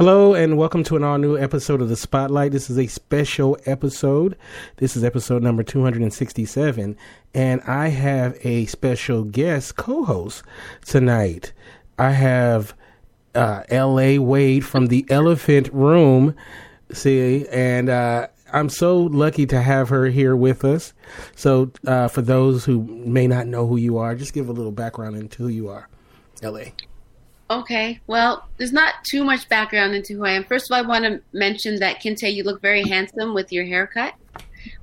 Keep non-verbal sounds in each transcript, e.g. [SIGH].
Hello and welcome to an all new episode of the Spotlight. This is a special episode. This is episode number 267, and I have a special guest co host tonight. I have uh, L.A. Wade from the Elephant Room. See, and uh, I'm so lucky to have her here with us. So, uh, for those who may not know who you are, just give a little background into who you are, L.A. Okay, well, there's not too much background into who I am. First of all, I want to mention that Kinte, you look very handsome with your haircut.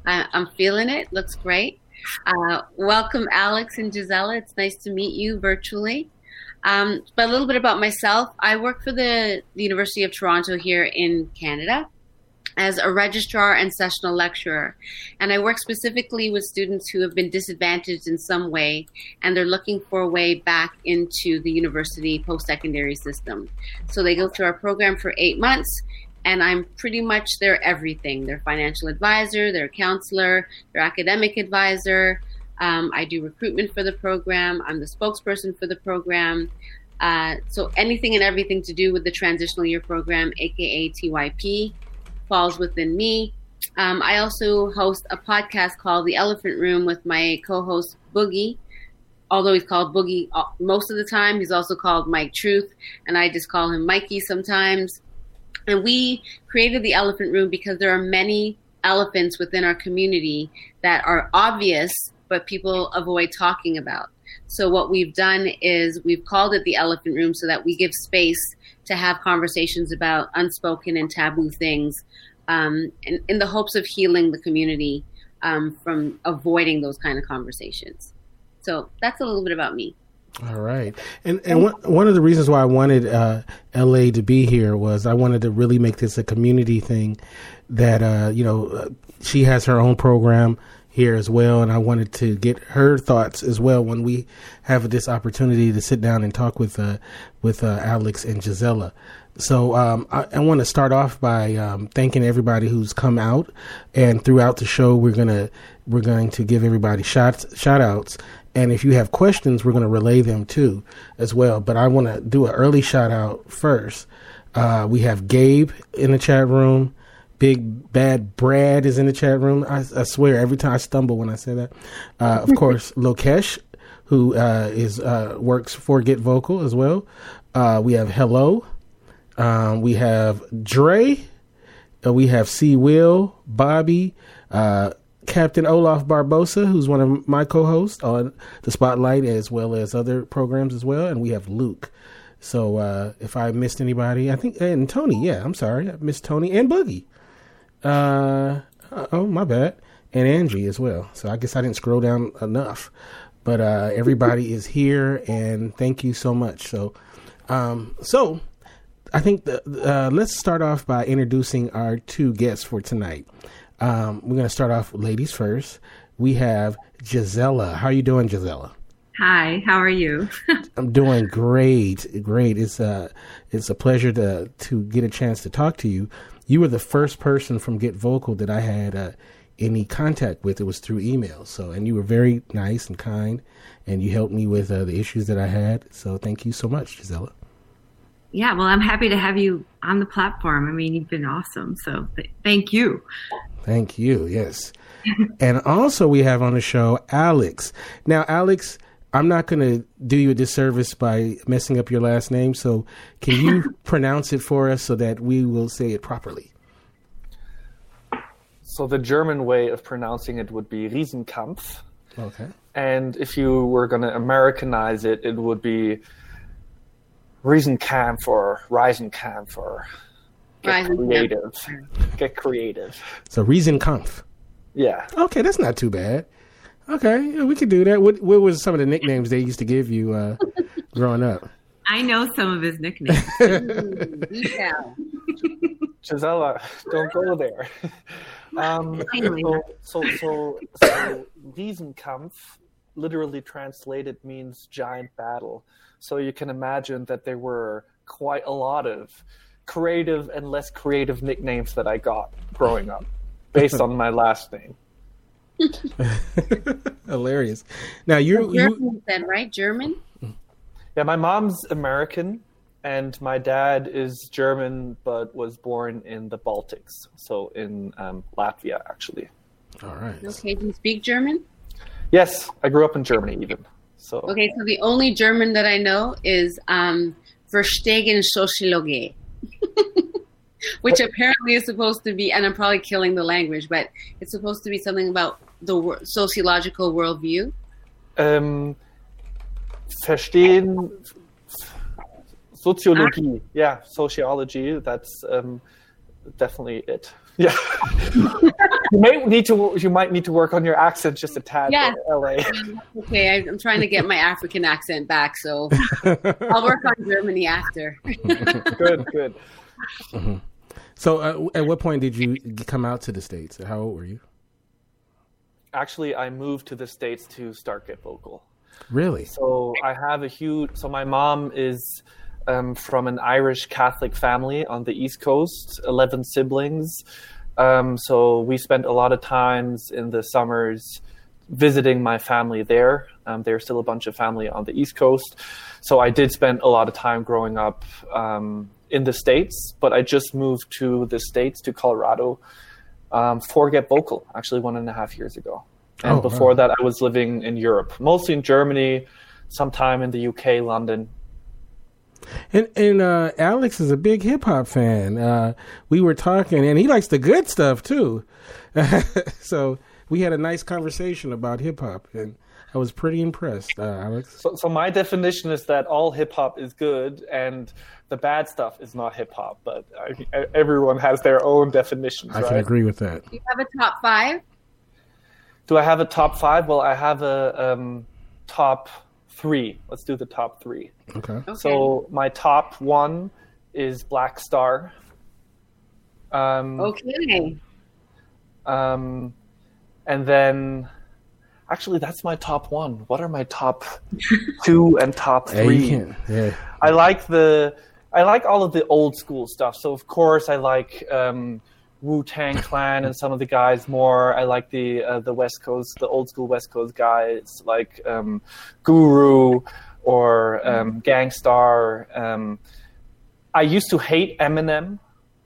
I'm feeling it. Looks great. Uh, welcome, Alex and Gisela. It's nice to meet you virtually. Um, but a little bit about myself. I work for the, the University of Toronto here in Canada as a registrar and sessional lecturer. And I work specifically with students who have been disadvantaged in some way and they're looking for a way back into the university post secondary system. So they go through our program for eight months. And I'm pretty much their everything their financial advisor, their counselor, their academic advisor. Um, I do recruitment for the program. I'm the spokesperson for the program. Uh, so anything and everything to do with the transitional year program, aka TYP, falls within me. Um, I also host a podcast called The Elephant Room with my co-host Boogie. Although he's called Boogie uh, most of the time, he's also called Mike Truth, and I just call him Mikey sometimes. And we created the Elephant Room because there are many elephants within our community that are obvious, but people avoid talking about. So what we've done is we've called it the Elephant Room so that we give space to have conversations about unspoken and taboo things um, in, in, the hopes of healing the community um, from avoiding those kind of conversations. So that's a little bit about me. All right, and and one one of the reasons why I wanted uh, L.A. to be here was I wanted to really make this a community thing. That uh, you know, uh, she has her own program here as well, and I wanted to get her thoughts as well when we have this opportunity to sit down and talk with uh, with uh, Alex and Gisela. So um, I, I want to start off by um, thanking everybody who's come out, and throughout the show, we're gonna we're going to give everybody shots shout outs. And if you have questions, we're going to relay them too, as well. But I want to do an early shout out first. Uh, we have Gabe in the chat room. Big Bad Brad is in the chat room. I, I swear, every time I stumble when I say that. Uh, of [LAUGHS] course, Lokesh, who uh, is uh, works for Get Vocal as well. Uh, we have Hello. Um, we have Dre. Uh, we have C. Will, Bobby, uh, Captain Olaf Barbosa, who's one of my co-hosts on the Spotlight as well as other programs as well, and we have Luke. So uh, if I missed anybody, I think and Tony, yeah, I'm sorry, I missed Tony and Boogie. Uh, oh, my bad, and Angie as well. So I guess I didn't scroll down enough, but uh, everybody is here, and thank you so much. So, um, so I think the, uh, let's start off by introducing our two guests for tonight. Um, we're going to start off ladies first. We have Gisela. How are you doing, Gisela? Hi, how are you? [LAUGHS] I'm doing great, great. It's a it's a pleasure to to get a chance to talk to you. You were the first person from Get Vocal that I had uh, any contact with. It was through email. So, and you were very nice and kind, and you helped me with uh, the issues that I had. So, thank you so much, Gisela. Yeah, well, I'm happy to have you on the platform. I mean, you've been awesome. So th- thank you. Thank you. Yes. [LAUGHS] and also, we have on the show Alex. Now, Alex, I'm not going to do you a disservice by messing up your last name. So, can you [LAUGHS] pronounce it for us so that we will say it properly? So, the German way of pronouncing it would be Riesenkampf. Okay. And if you were going to Americanize it, it would be Riesenkampf or Reisenkampf or get creative. Get creative. So Riesenkampf. Yeah. Okay, that's not too bad. Okay, yeah, we could do that. What, what was some of the nicknames they used to give you uh, [LAUGHS] growing up? I know some of his nicknames. Yeah. [LAUGHS] [LAUGHS] Gisela, don't go there. Um, so, so, so, so Riesenkampf literally translated means giant battle. So you can imagine that there were quite a lot of creative and less creative nicknames that I got growing up based on my last name. [LAUGHS] Hilarious. Now you you German then, right? German? Yeah, my mom's American and my dad is German but was born in the Baltics, so in um, Latvia actually. all right. Okay, do you speak German? Yes, I grew up in Germany even. So Okay, so the only German that I know is um, Verstehen Soziologie, [LAUGHS] which apparently is supposed to be, and I'm probably killing the language, but it's supposed to be something about the sociological worldview. um, verstehen Soziologie. Yeah, sociology. That's um, definitely it. [LAUGHS] Yeah, [LAUGHS] you may need to. You might need to work on your accent just a tad. Yeah. there, LA. [LAUGHS] Okay, I, I'm trying to get my African accent back, so I'll work on Germany after. good, good. So uh, at what point did you come out to the states? How old were you? Actually, I moved to the states to start Get Vocal. Really? So I have a huge. So my mom is um, from an Irish Catholic family on the East Coast, eleven siblings. Um, so we spent a lot of times in the summers visiting my family there. Um, there's still a bunch of family on the East Coast. So I did spend a lot of time growing up um, in the States, but I just moved to the States, to Colorado, um, for Get Vocal, actually one and a half years ago. And Oh, wow. before that, I was living in Europe, mostly in Germany, sometime in the UK, London. And and uh, Alex is a big hip hop fan. Uh, we were talking, and he likes the good stuff too. [LAUGHS] so we had a nice conversation about hip hop, and I was pretty impressed, uh, Alex. So, so my definition is that all hip hop is good and the bad stuff is not hip hop, but I, everyone has their own definition. I right? can agree with that. Do you have a top five? Do I have a top five? Well, I have a um, top three. Let's do the top three. Okay. Okay. So my top one is Black Star. Um, okay. um, and then, actually, that's my top one. What are my top [LAUGHS] two and top three? can. Yeah. I like the I like all of the old school stuff. So of course I like um, Wu Tang Clan and some of the guys more. I like the uh, the West Coast, the old school West Coast guys like um, Guru or um, Gang Starr. Um, I used to hate Eminem.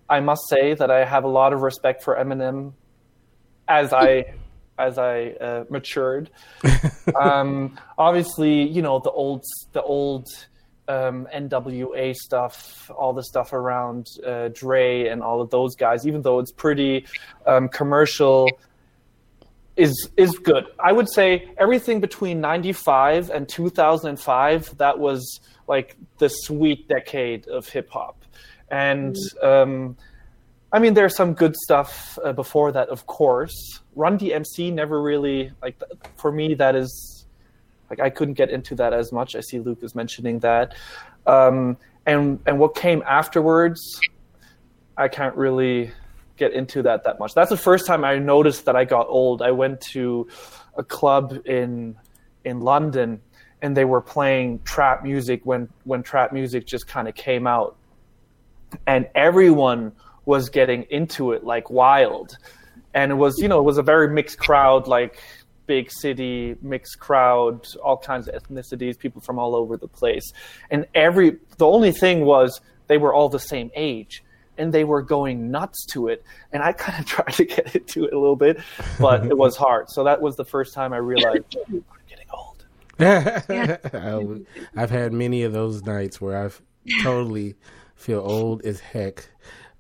I must say that I have a lot of respect for Eminem as I as I uh, matured. [LAUGHS] um, obviously, you know the old the old um, NWA stuff, all the stuff around uh, Dre and all of those guys. Even though it's pretty um, commercial, is is good. I would say everything between '95 and 2005 that was like the sweet decade of hip hop, and. Um, I mean, there's some good stuff uh, before that, of course. Run DMC never really like for me. That is like I couldn't get into that as much. I see Luke is mentioning that, um, and and what came afterwards, I can't really get into that that much. That's the first time I noticed that I got old. I went to a club in in London, and they were playing trap music when when trap music just kind of came out, and everyone was getting into it like wild and it was you know it was a very mixed crowd like big city mixed crowd all kinds of ethnicities people from all over the place and every the only thing was they were all the same age and they were going nuts to it and i kind of [LAUGHS] tried to get into it a little bit but it was hard so that was the first time i realized [LAUGHS] i'm getting old [LAUGHS] i've had many of those nights where I've totally feel old as heck.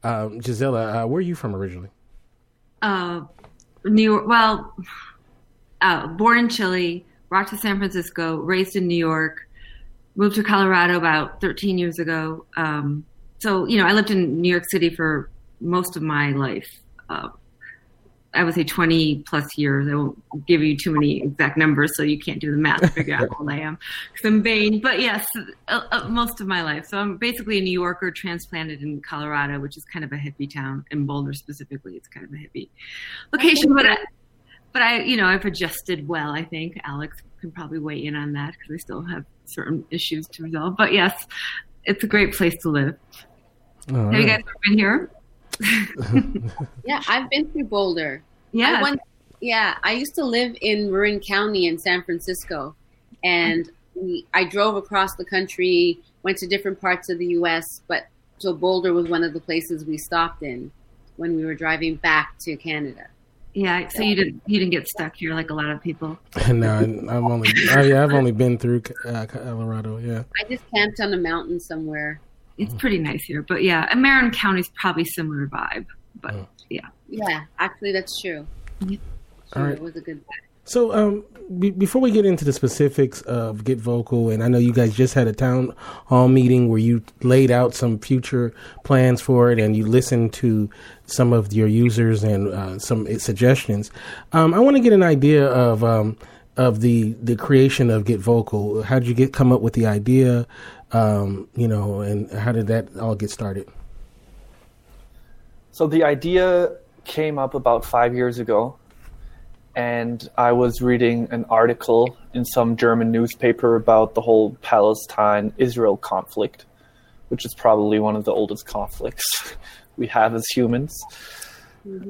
Um, Gisela, uh, where are you from originally? Uh, New York. Well, uh, born in Chile, brought to San Francisco, raised in New York, moved to Colorado about 13 years ago. Um, so you know, I lived in New York City for most of my life. Uh, I would say 20 plus years. I won't give you too many exact numbers, so you can't do the math to figure out how old I am because I'm vain. But yes, uh, uh, most of my life. So I'm basically a New Yorker transplanted in Colorado, which is kind of a hippie town. In Boulder specifically, it's kind of a hippie location. But I, but I, you know, I've adjusted well. I think Alex can probably weigh in on that because I still have certain issues to resolve. But yes, it's a great place to live. Have you guys ever been here? [LAUGHS] yeah, I've been through Boulder. Yeah. I went, yeah, I used to live in Marin County in San Francisco, and we, I drove across the country, went to different parts of the U.S., but so Boulder was one of the places we stopped in when we were driving back to Canada. Yeah, so you didn't you didn't get stuck here like a lot of people. [LAUGHS] no, I, have only yeah, I've only been through uh, Colorado. Yeah, I just camped on a mountain somewhere. It's pretty nice here, but yeah, and Marin County's probably similar vibe, but Oh. yeah. Yeah, actually, that's true. Yeah. All right. It was a good. So, um, be- before we get into the specifics of Get Vocal, and I know you guys just had a town hall meeting where you laid out some future plans for it, and you listened to some of your users and uh, some suggestions. Um, I want to get an idea of um, of the the creation of Get Vocal. How did you get come up with the idea? Um, you know, and how did that all get started? So the idea came up about five years ago, and I was reading an article in some German newspaper about the whole Palestine Israel conflict, which is probably one of the oldest conflicts [LAUGHS] we have as humans.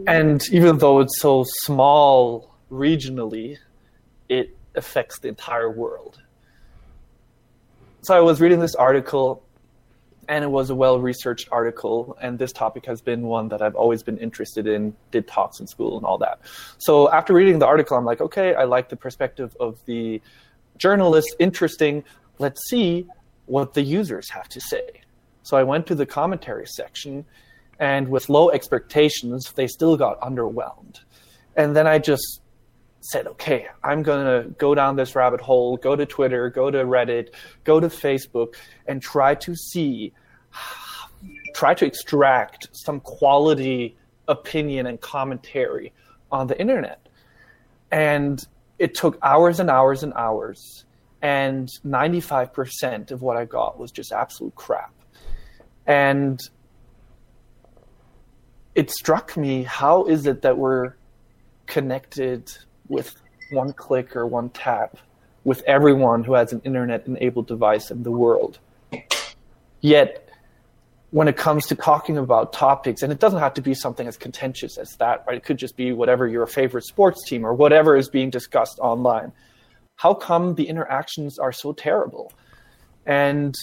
And even though it's so small regionally, it affects the entire world. So I was reading this article and it was a well researched article and this topic has been one that i've always been interested in did talks in school and all that. So after reading the article i'm like okay i like the perspective of the journalist interesting. Let's see what the users have to say. So i went to the commentary section and with low expectations they still got underwhelmed. And then i just said, okay, I'm going to go down this rabbit hole, go to Twitter, go to Reddit, go to Facebook, and try to see, [SIGHS] try to extract some quality opinion and commentary on the internet. And it took hours and hours and hours. And 95% of what I got was just absolute crap. And it struck me how is it that we're connected with one click or one tap with everyone who has an internet enabled device in the world. Yet, when it comes to talking about topics, and it doesn't have to be something as contentious as that, right? It could just be whatever your favorite sports team or whatever is being discussed online. How come the interactions are so terrible? And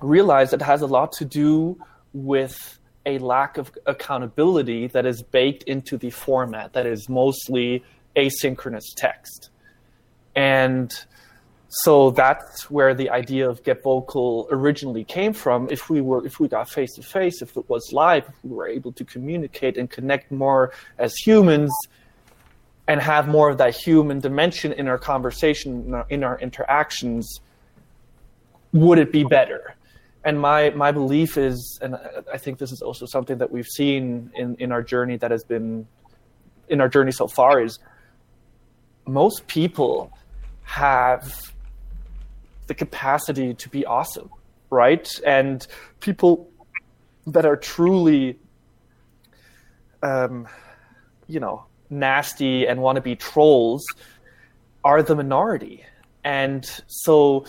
realize it has a lot to do with a lack of accountability that is baked into the format that is mostly asynchronous text. And so that's where the idea of get vocal originally came from. If we were if we got face to face, if it was live, if we were able to communicate and connect more as humans and have more of that human dimension in our conversation, in our, in our interactions, would it be better? and my my belief is, and I think this is also something that we've seen in in our journey that has been in our journey so far is most people have the capacity to be awesome, right? And people that are truly, um, you know, nasty and want to be trolls are the minority, and so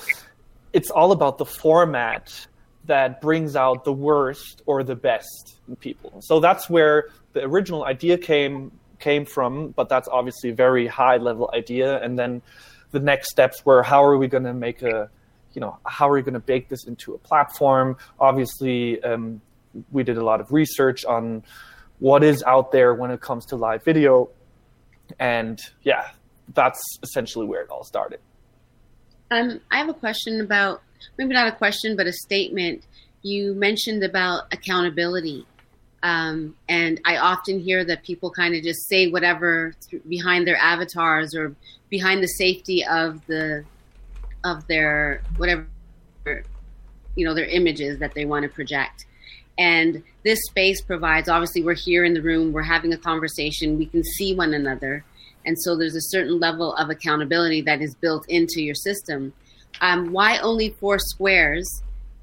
it's all about the format that brings out the worst or the best in people. So that's where the original idea came came from, but that's obviously a very high level idea. And then the next steps were how are we going to make a, you know, how are we going to bake this into a platform? Obviously, um, we did a lot of research on what is out there when it comes to live video, and yeah, that's essentially where it all started. Um, I have a question about maybe not a question, but a statement. You mentioned about accountability. Um, and I often hear that people kind of just say whatever th- behind their avatars or behind the safety of the of their whatever you know their images that they want to project. And this space provides, obviously, we're here in the room, we're having a conversation, we can see one another. And so there's a certain level of accountability that is built into your system. Um, why only four squares?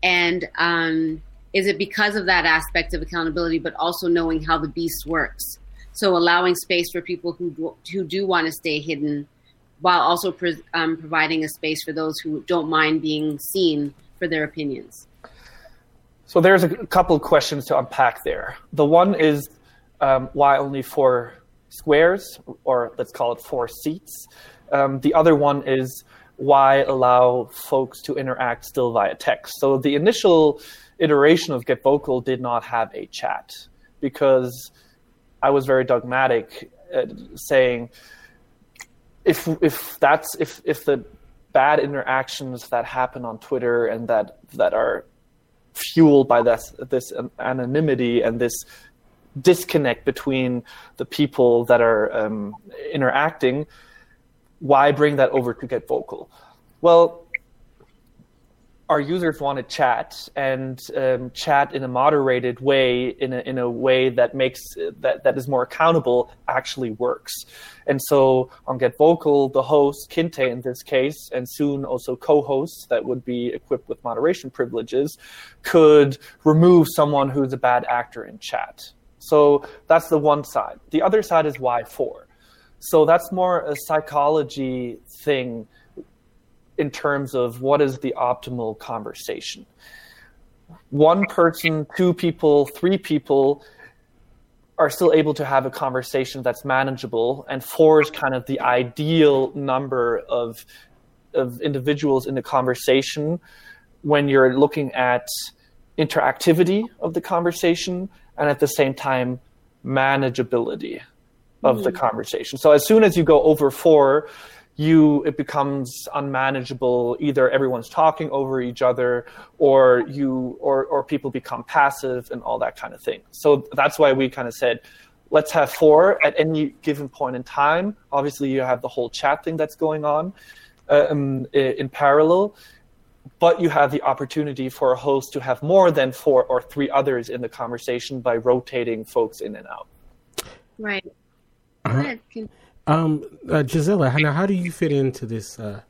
And um, is it because of that aspect of accountability, but also knowing how the beast works? So allowing space for people who who do want to stay hidden, while also pre- um, providing a space for those who don't mind being seen for their opinions. So there's a couple questions to unpack there. The one is um, why only four squares, or let's call it four seats. Um, the other one is why allow folks to interact still via text. So the initial iteration of Get Vocal did not have a chat because I was very dogmatic, saying if if that's if if the bad interactions that happen on Twitter and that that are fueled by this this anonymity and this disconnect between the people that are um, interacting, why bring that over to Get Vocal? Well, our users want to chat and um, chat in a moderated way, in a, in a way that makes that, that is more accountable, actually works. And so on Get Vocal, the host, Kinte in this case, and soon also co-hosts that would be equipped with moderation privileges, could remove someone who's a bad actor in chat. So that's the one side. The other side is why four. So that's more a psychology thing in terms of what is the optimal conversation. One person, two people, three people are still able to have a conversation that's manageable, and four is kind of the ideal number of of individuals in the conversation when you're looking at interactivity of the conversation and at the same time manageability of mm. the conversation. So as soon as you go over four, you it becomes unmanageable. Either everyone's talking over each other or you or or people become passive and all that kind of thing. So that's why we kind of said let's have four at any given point in time. Obviously you have the whole chat thing that's going on um, in parallel. But you have the opportunity for a host to have more than four or three others in the conversation by rotating folks in and out. Right. Uh-huh. Um, uh, Gisela, now how do you fit into this? Uh,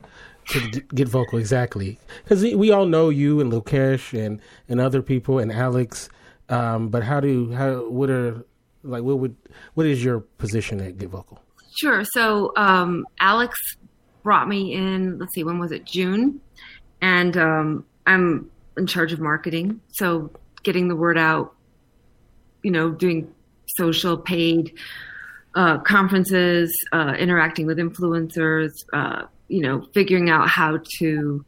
to get vocal exactly because we all know you and Lokesh and and other people and Alex, um, but how do how what are like what would what is your position at Get Vocal? Sure. So um, Alex brought me in. Let's see, when was it? June, and um, I'm in charge of marketing, so getting the word out. You know, doing social, paid, uh, conferences, uh, interacting with influencers, uh, you know, figuring out how to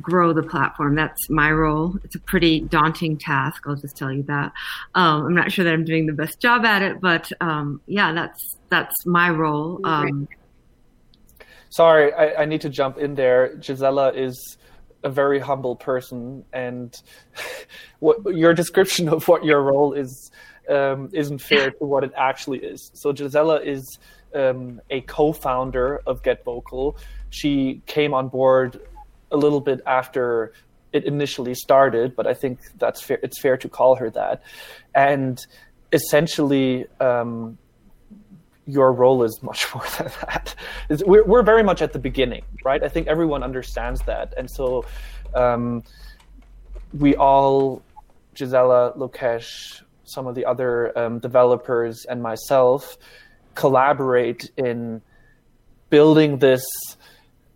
grow the platform. That's my role. It's a pretty daunting task. I'll just tell you that. Um, I'm not sure that I'm doing the best job at it, but um, yeah, that's that's my role. Um, Sorry, I, I, need to jump in there. Gisela is a very humble person, and [LAUGHS] what your description of what your role is um, isn't fair to what it actually is. So Gisela is um, a co-founder of Get Vocal. She came on board a little bit after it initially started, but I think that's fair. It's fair to call her that. And essentially, um, your role is much [LAUGHS] more than that. We're, we're very much at the beginning, right? I think everyone understands that, and so um, we all, Gisela, Lokesh, some of the other um, developers and myself collaborate in building this.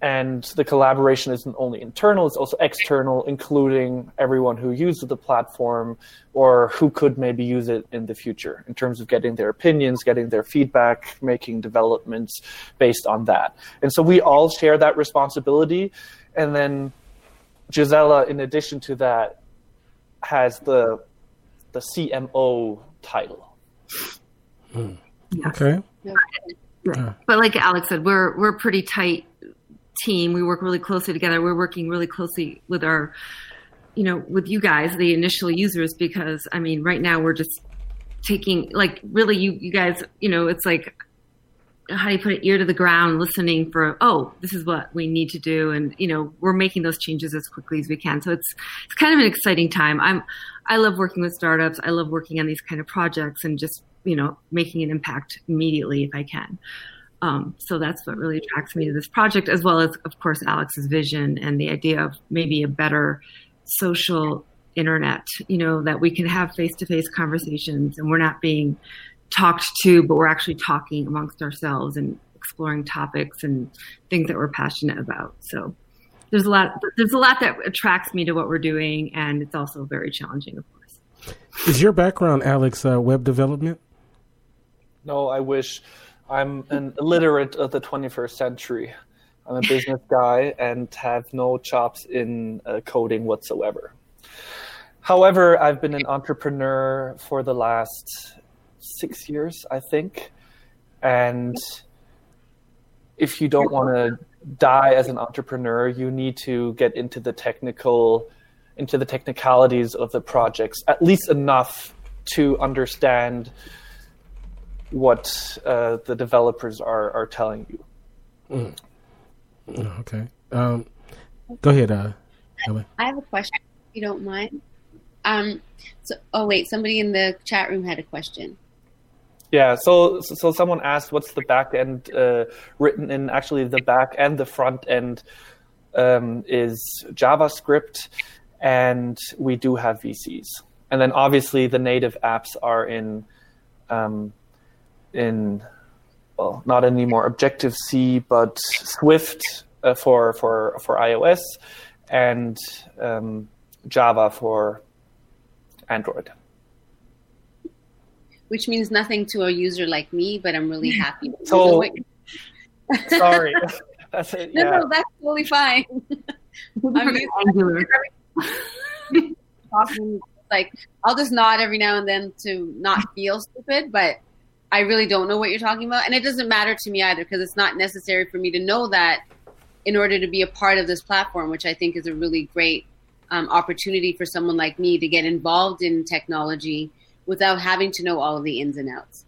And the collaboration isn't only internal it's also external including everyone who uses the platform or who could maybe use it in the future in terms of getting their opinions getting their feedback making developments based on that. And so we all share that responsibility. And then gisela in addition to that has the the CMO title. Mm. Okay. Yeah. But like Alex said, we're we're a pretty tight team. We work really closely together. We're working really closely with our, you know, with you guys, the initial users, because I mean, right now we're just taking like really you you guys, you know, it's like how do you put it, ear to the ground, listening for, oh, this is what we need to do. And, you know, we're making those changes as quickly as we can. So it's, it's kind of an exciting time. I'm, I love working with startups. I love working on these kind of projects and just, you know, making an impact immediately if I can. Um, so that's what really attracts me to this project, as well as, of course, Alex's vision and the idea of maybe a better social internet, you know, that we can have face to face conversations and we're not being talked to, but we're actually talking amongst ourselves and exploring topics and things that we're passionate about. So there's a lot there's a lot that attracts me to what we're doing, and it's also very challenging, of course. Is your background, Alex, uh, web development? No, I wish. I'm an illiterate of the 21st century. I'm a business [LAUGHS] guy and have no chops in uh, coding whatsoever. However, I've been an entrepreneur for the last six years, I think. And if you don't want to die as an entrepreneur, you need to get into the technical, into the technicalities of the projects, at least enough to understand what uh, the developers are, are telling you. Mm. Okay. Um, go ahead, uh, I have a question, if you don't mind. Um, so, oh wait, somebody in the chat room had a question. Yeah, so so someone asked, what's the back end uh, written in? Actually, the back and the front end um, is JavaScript, and we do have VCs. And then obviously the native apps are in um, in well, not anymore Objective C, but Swift uh, for for for iOS, and um, Java for Android which means nothing to a user like me, but I'm really [LAUGHS] happy. so, [LAUGHS] sorry. [LAUGHS] That's it. Yeah. No, no, that's totally fine. I'm talking, like I'll just nod every now and then to not feel stupid, but I really don't know what you're talking about, and it doesn't matter to me either because it's not necessary for me to know that in order to be a part of this platform, which I think is a really great um, opportunity for someone like me to get involved in technology without having to know all of the ins and outs.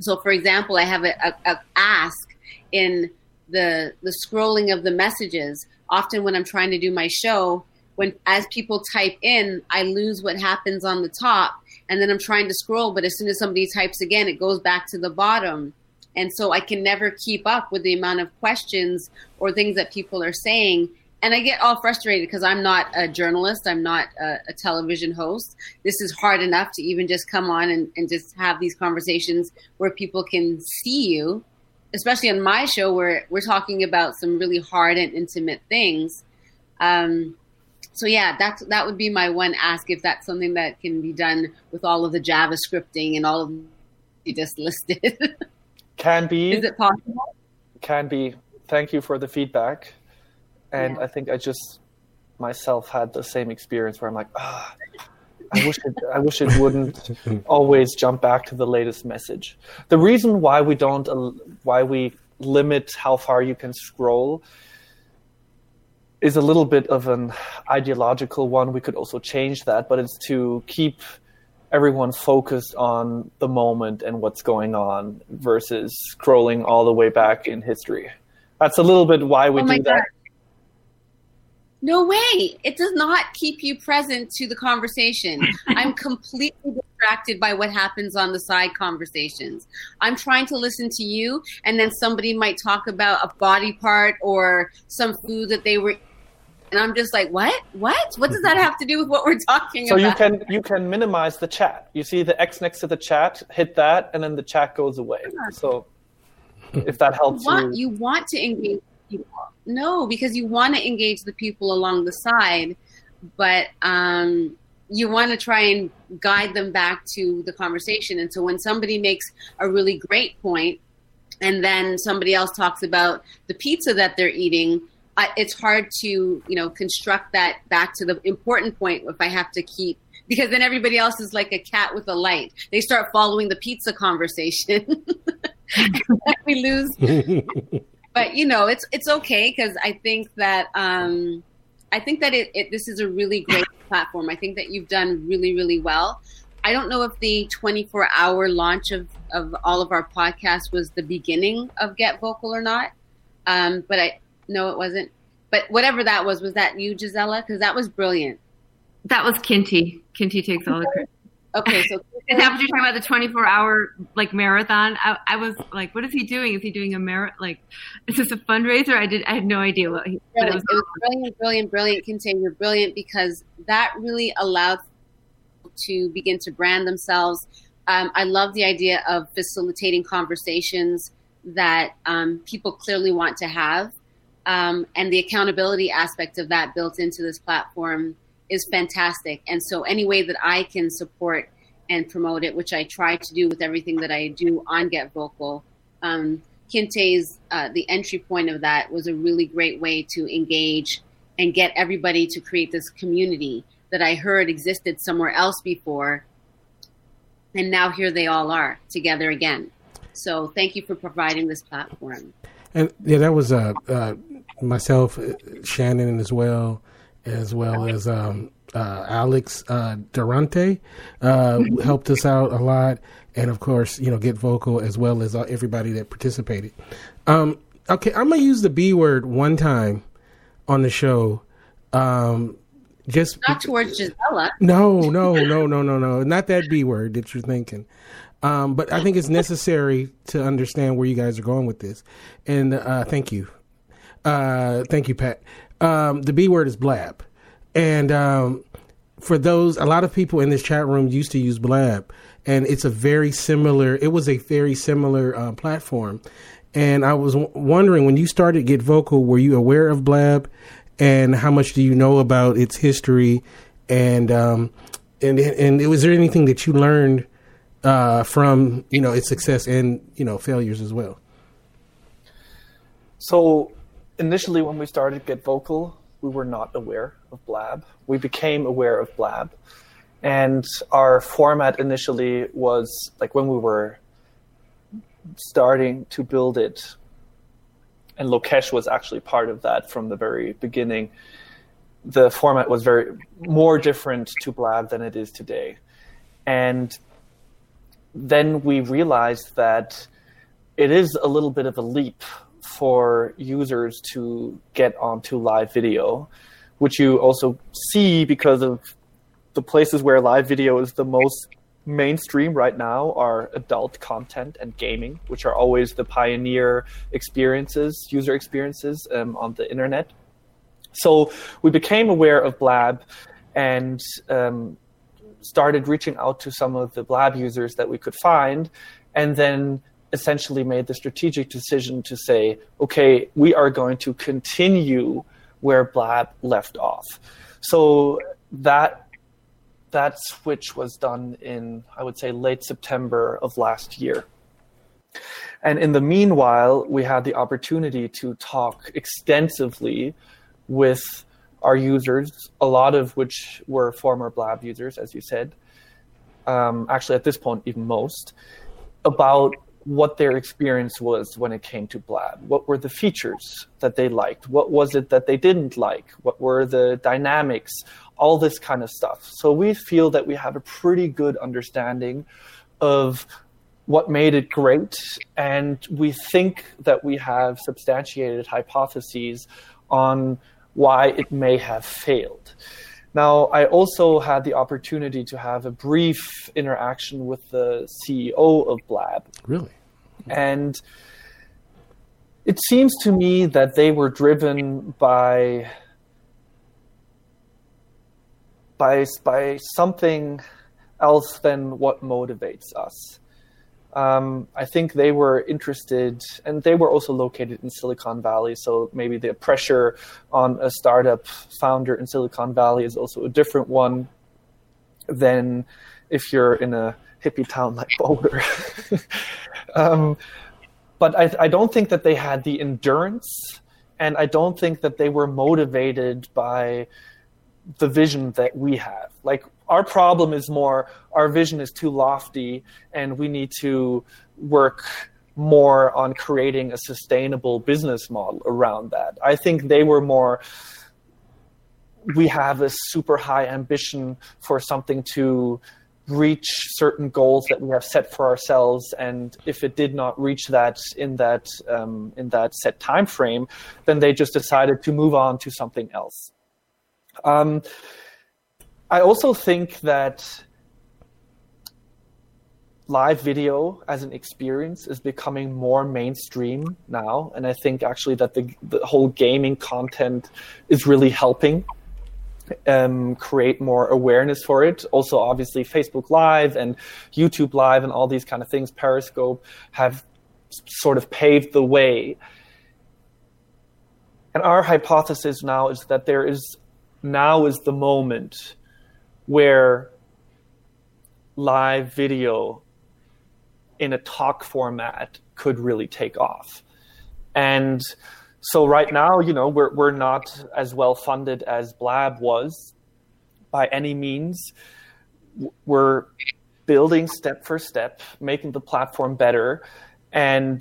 So, for example, I have a, a, a ask in the the scrolling of the messages. Often, when I'm trying to do my show, when as people type in, I lose what happens on the top, and then I'm trying to scroll. But as soon as somebody types again, it goes back to the bottom, and so I can never keep up with the amount of questions or things that people are saying and I get all frustrated because I'm not a journalist. I'm not a, a, television host. This is hard enough to even just come on and, and just have these conversations where people can see you, especially on my show where we're talking about some really hard and intimate things. Um, so yeah, that's that would be my one ask if that's something that can be done with all of the JavaScripting and all of you just listed. [LAUGHS] can be. Is it possible? Can be. Thank you for the feedback and Yeah. I think I just myself had the same experience where I'm like, ah, I wish it, I wish it wouldn't [LAUGHS] always jump back to the latest message. The reason why we don't, why we limit how far you can scroll, is a little bit of an ideological one. We could also change that, but it's to keep everyone focused on the moment and what's going on versus scrolling all the way back in history. That's a little bit why we Oh do that. No way. It does not keep you present to the conversation. [LAUGHS] I'm completely distracted by what happens on the side conversations. I'm trying to listen to you, and then somebody might talk about a body part or some food that they were. And I'm just like, what? What? What does that have to do with what we're talking about? So you can you can minimize the chat. You see the X next to the chat, hit that, and then the chat goes away. So if that helps you want, you, you want to engage people. No, because you want to engage the people along the side, but um, you want to try and guide them back to the conversation. And so when somebody makes a really great point, and then somebody else talks about the pizza that they're eating, it's hard to you know construct that back to the important point if I have to keep because then everybody else is like a cat with a light. They start following the pizza conversation. [LAUGHS] we lose [LAUGHS] but you know it's it's okay because i think that um i think that it, it this is a really great [LAUGHS] platform i think that you've done really really well I don't know if the 24 hour launch of, of all of our podcasts was the beginning of Get Vocal or not. Um, but I no, it wasn't. But whatever that was, was that you, Gisela? Because that was brilliant. That was Kinte. Kinte takes all the credit. Okay, so [LAUGHS] Is that what you're talking about? The 24 hour like marathon? I, I was like, what is he doing? Is he doing a mar? Like, is this a fundraiser? I did. I had no idea what. He, but it brilliant. was, It was brilliant, brilliant, brilliant. Kinte you're brilliant because that really allowed to begin to brand themselves. Um, I love the idea of facilitating conversations that um, people clearly want to have, um, and the accountability aspect of that built into this platform is fantastic. And so, any way that I can support and promote it, which I try to do with everything that I do on Get Vocal. Um, Kinte's uh, the entry point of that was a really great way to engage and get everybody to create this community that I heard existed somewhere else before, and now here they all are together again. So thank you for providing this platform. And yeah, that was uh, uh, myself, uh, Shannon as well, as well as um, uh, Alex uh, Durante uh, helped us out a lot, and of course, you know, get vocal as well as uh, everybody that participated. Um, okay, I'm gonna use the B word one time on the show. Um, just Not towards Gisela. no, no, no, no, no, no. Not that B word that you're thinking. Um, but I think it's necessary to understand where you guys are going with this. And uh, thank you. Uh, thank you, Pat. Um, the B word is blab. And um, for those, a lot of people in this chat room used to use blab. And it's a very similar, it was a very similar uh, platform. And I was w- wondering when you started Get Vocal, were you aware of Blab? And how much do you know about its history? And um, and and was there anything that you learned uh, from you know its success and you know failures as well? So initially, when we started Get Vocal, we were not aware of Blab. We became aware of Blab, and our format initially was like when we were starting to build it, and Lokesh was actually part of that from the very beginning. The format was very more different to Blab than it is today, and then we realized that it is a little bit of a leap for users to get onto live video, which you also see because of the places where live video is the most mainstream right now are adult content and gaming, which are always the pioneer experiences, user experiences um, on the internet. So we became aware of Blab and um, started reaching out to some of the Blab users that we could find, and then essentially made the strategic decision to say, okay, we are going to continue where Blab left off. So that that switch was done in, I would say, late September of last year. And in the meanwhile, we had the opportunity to talk extensively with our users, a lot of which were former Blab users, as you said. Um, actually, at this point, even most, about what their experience was when it came to Blab. What were the features that they liked? What was it that they didn't like? What were the dynamics? All this kind of stuff. So we feel that we have a pretty good understanding of what made it great, and we think that we have substantiated hypotheses on why it may have failed. Now, I also had the opportunity to have a brief interaction with the CEO of Blab. Really? And it seems to me that they were driven by by by something else than what motivates us. Um, I think they were interested, and they were also located in Silicon Valley. So maybe the pressure on a startup founder in Silicon Valley is also a different one than if you're in a hippie town like Boulder. [LAUGHS] um, but I, I don't think that they had the endurance, and I don't think that they were motivated by the vision that we have. Like our problem is more our vision is too lofty and we need to work more on creating a sustainable business model around that. I think they were more we have a super high ambition for something to reach certain goals that we have set for ourselves and if it did not reach that in that um, in that set time frame then they just decided to move on to something else um, i also think that live video as an experience is becoming more mainstream now and i think actually that the, the whole gaming content is really helping um, create more awareness for it. Also, obviously, Facebook Live and YouTube Live and all these kind of things, Periscope, have sort of paved the way. And our hypothesis now is that there is now is the moment where live video in a talk format could really take off. And so right now, you know, we're we're not as well funded as Blab was by any means. We're building step for step, making the platform better, and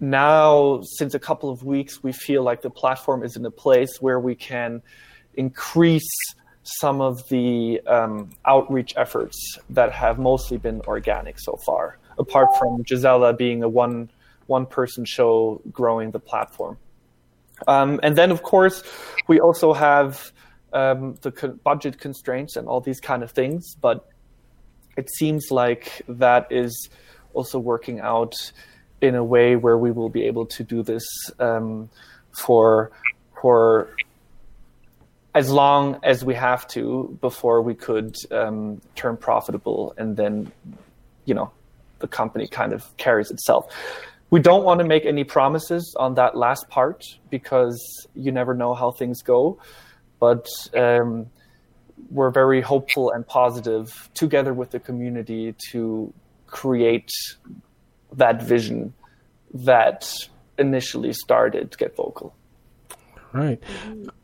now since a couple of weeks, we feel like the platform is in a place where we can increase some of the um, outreach efforts that have mostly been organic so far, apart from Gisela being a one one person show growing the platform. Um, and then, of course, we also have um, the budget constraints and all these kind of things. But it seems like that is also working out in a way where we will be able to do this um, for for as long as we have to before we could um, turn profitable, and then you know the company kind of carries itself we don't want to make any promises on that last part because you never know how things go. But um, we're very hopeful and positive together with the community to create that vision that initially started Get Vocal. Right.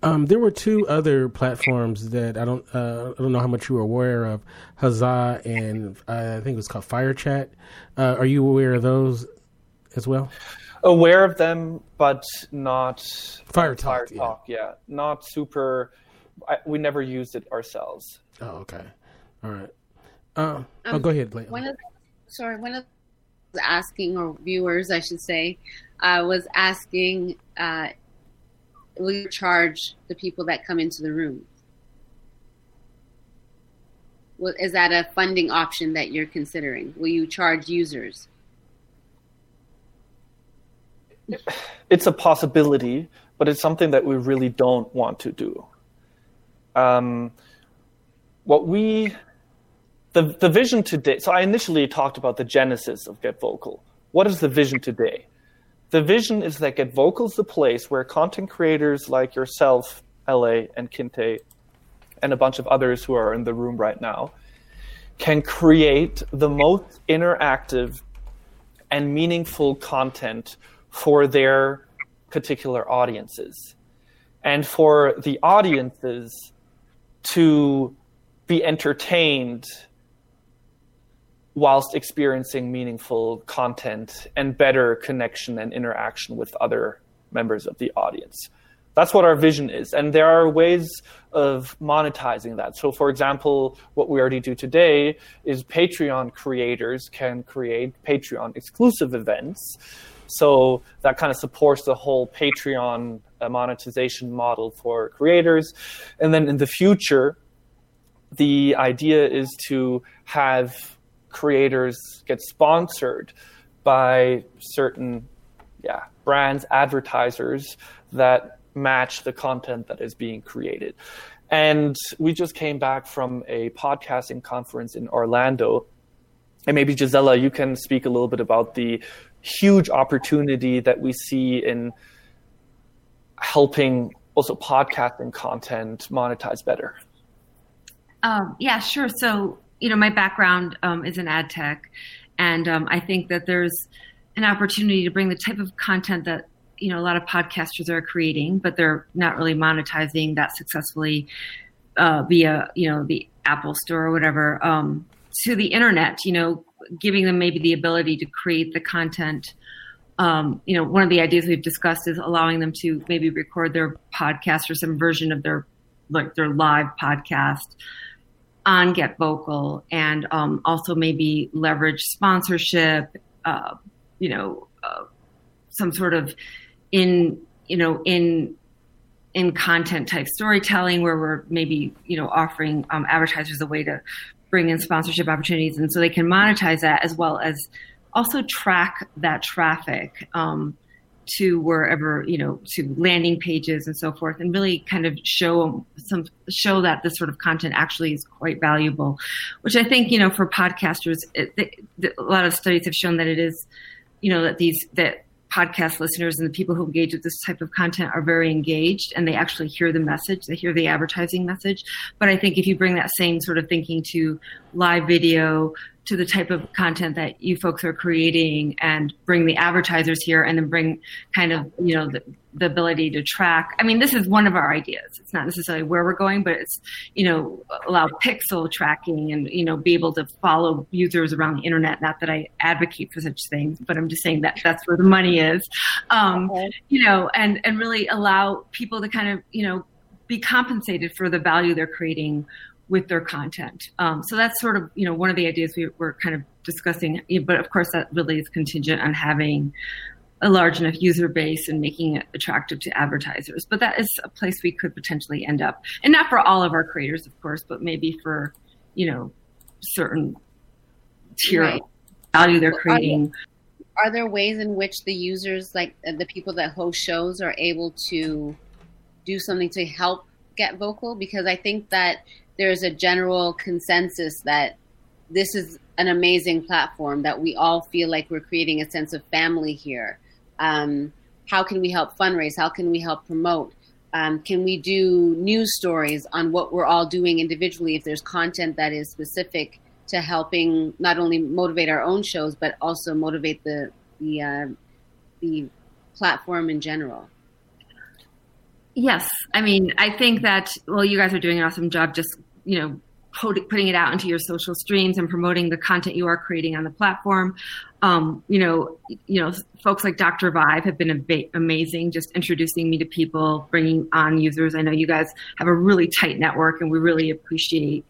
Um, there were two other platforms that I don't uh, I don't know how much you were aware of, Huzza and uh, I think it was called Fire Chat. Uh, are you aware of those as well? Aware of them, but not Fire Talk. Fire Talk, yeah. yeah. Not super. I, we never used it ourselves. Oh, okay. All right. Uh, um, oh, go ahead, Blake. One of, sorry, one of asking, or viewers, I should say, uh, was asking, uh, will charge the people that come into the room? Well, is that a funding option that you're considering? Will you charge users? it's a possibility, but it's something that we really don't want to do. Um, what we the the vision today. So I initially talked about the genesis of Get Vocal. What is the vision today? The vision is that Get is the place where content creators like yourself, LA and Kinte, and a bunch of others who are in the room right now, can create the most interactive and meaningful content for their particular audiences and for the audiences to be entertained whilst experiencing meaningful content and better connection and interaction with other members of the audience. That's what our vision is. And there are ways of monetizing that. So, for example, what we already do today is Patreon creators can create Patreon exclusive events so that kind of supports the whole Patreon uh, monetization model for creators. And then in the future, the idea is to have creators get sponsored by certain yeah, brands, advertisers that match the content that is being created. And we just came back from a podcasting conference in Orlando. And maybe Gisela, you can speak a little bit about the huge opportunity that we see in helping also podcasting content monetize better? Um, yeah, sure. So, you know, my background um, is in ad tech, and um, I think that there's an opportunity to bring the type of content that you know a lot of podcasters are creating, but they're not really monetizing that successfully uh, via you know the Apple Store or whatever um, to the internet. You know, giving them maybe the ability to create the content. Um, you know, one of the ideas we've discussed is allowing them to maybe record their podcast or some version of their like their live podcast on Get Vocal and um, also maybe leverage sponsorship, uh, you know, uh, some sort of in, you know, in in content type storytelling where we're maybe you know offering um, advertisers a way to bring in sponsorship opportunities and so they can monetize that as well as also track that traffic. Um, to wherever you know to landing pages and so forth and really kind of show some show that this sort of content actually is quite valuable which i think you know for podcasters it, a lot of studies have shown that it is you know that these that podcast listeners and the people who engage with this type of content are very engaged and they actually hear the message, they hear the advertising message. But I think if you bring that same sort of thinking to live video, to the type of content that you folks are creating and bring the advertisers here and then bring kind of, you know, the, the ability to track. I mean, this is one of our ideas. It's not necessarily where we're going, but it's, you know, allow pixel tracking and, you know, be able to follow users around the internet. Not that I advocate for such things, but I'm just saying that that's where the money is. Um, okay. You know, and, and really allow people to kind of, you know, be compensated for the value they're creating with their content. Um, so that's sort of you know one of the ideas we were kind of discussing. But of course, that really is contingent on having a large enough user base and making it attractive to advertisers. But that is a place we could potentially end up, and not for all of our creators, of course, but maybe for you know certain tier right. value they're creating. Are there, are there ways in which the users, like the people that host shows, are able to do something to help get vocal? Because I think that there's a general consensus that this is an amazing platform that we all feel like we're creating a sense of family here. Um, how can we help fundraise? How can we help promote? Um, can we do news stories on what we're all doing individually if there's content that is specific to helping not only motivate our own shows but also motivate the the uh, the platform in general? Yes, I mean I think that well, you guys are doing an awesome job just you know, putting it out into your social streams and promoting the content you are creating on the platform. Um, you know, you know, folks like Dr. Vibe have been ab- amazing, just introducing me to people, bringing on users. I know you guys have a really tight network, and we really appreciate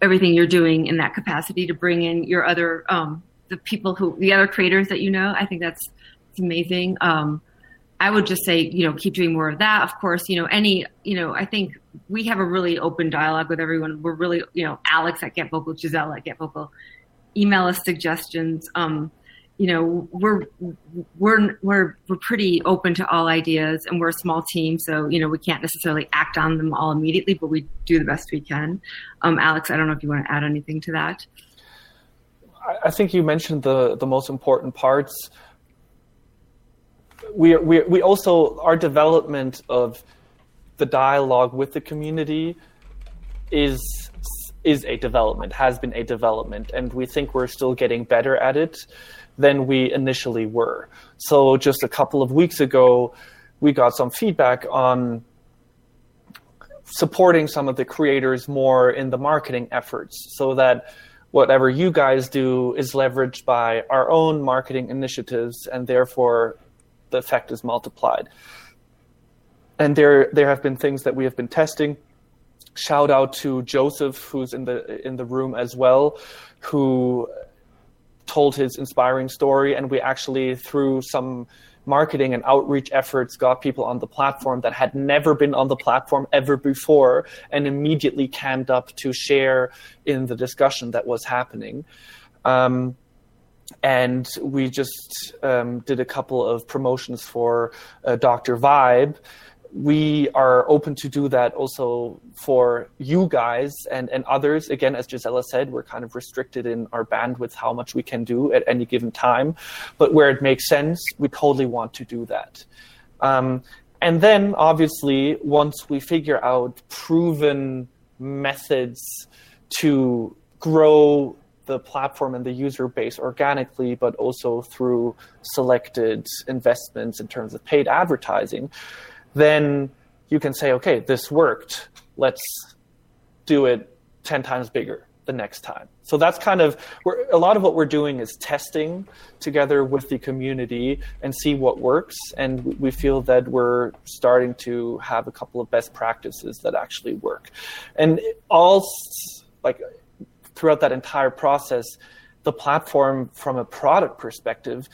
everything you're doing in that capacity to bring in your other um, the people who the other creators that you know. I think that's amazing. Um, I would just say, you know, keep doing more of that. Of course, you know, any, you know, I think we have a really open dialogue with everyone. We're really, you know, Alex at Get Vocal, Giselle at Get Vocal, email us suggestions. Um, you know, we're we're we're we're pretty open to all ideas, and we're a small team, so you know we can't necessarily act on them all immediately, but we do the best we can. Um, Alex, I don't know if you want to add anything to that. I think you mentioned the the most important parts we, we, we also, our development of the dialogue with the community is is a development, has been a development, and we think we're still getting better at it than we initially were. So just a couple of weeks ago, we got some feedback on supporting some of the creators more in the marketing efforts so that whatever you guys do is leveraged by our own marketing initiatives and therefore the effect is multiplied. And there, there have been things that we have been testing. Shout out to Joseph, who's in the in the room as well, who told his inspiring story, and we actually through some marketing and outreach efforts got people on the platform that had never been on the platform ever before and immediately cammed up to share in the discussion that was happening. Um, and we just um, did a couple of promotions for uh, Dr. Vibe. We are open to do that also for you guys and, and others. Again, as Gisela said, we're kind of restricted in our bandwidth, how much we can do at any given time. But where it makes sense, we totally want to do that. Um, and then, obviously, once we figure out proven methods to grow the platform and the user base organically, but also through selected investments in terms of paid advertising, then you can say, okay, this worked. Let's do it 10 times bigger the next time. So that's kind of where a lot of what we're doing is testing together with the community and see what works. And we feel that we're starting to have a couple of best practices that actually work. And all like throughout that entire process, the platform from a product perspective,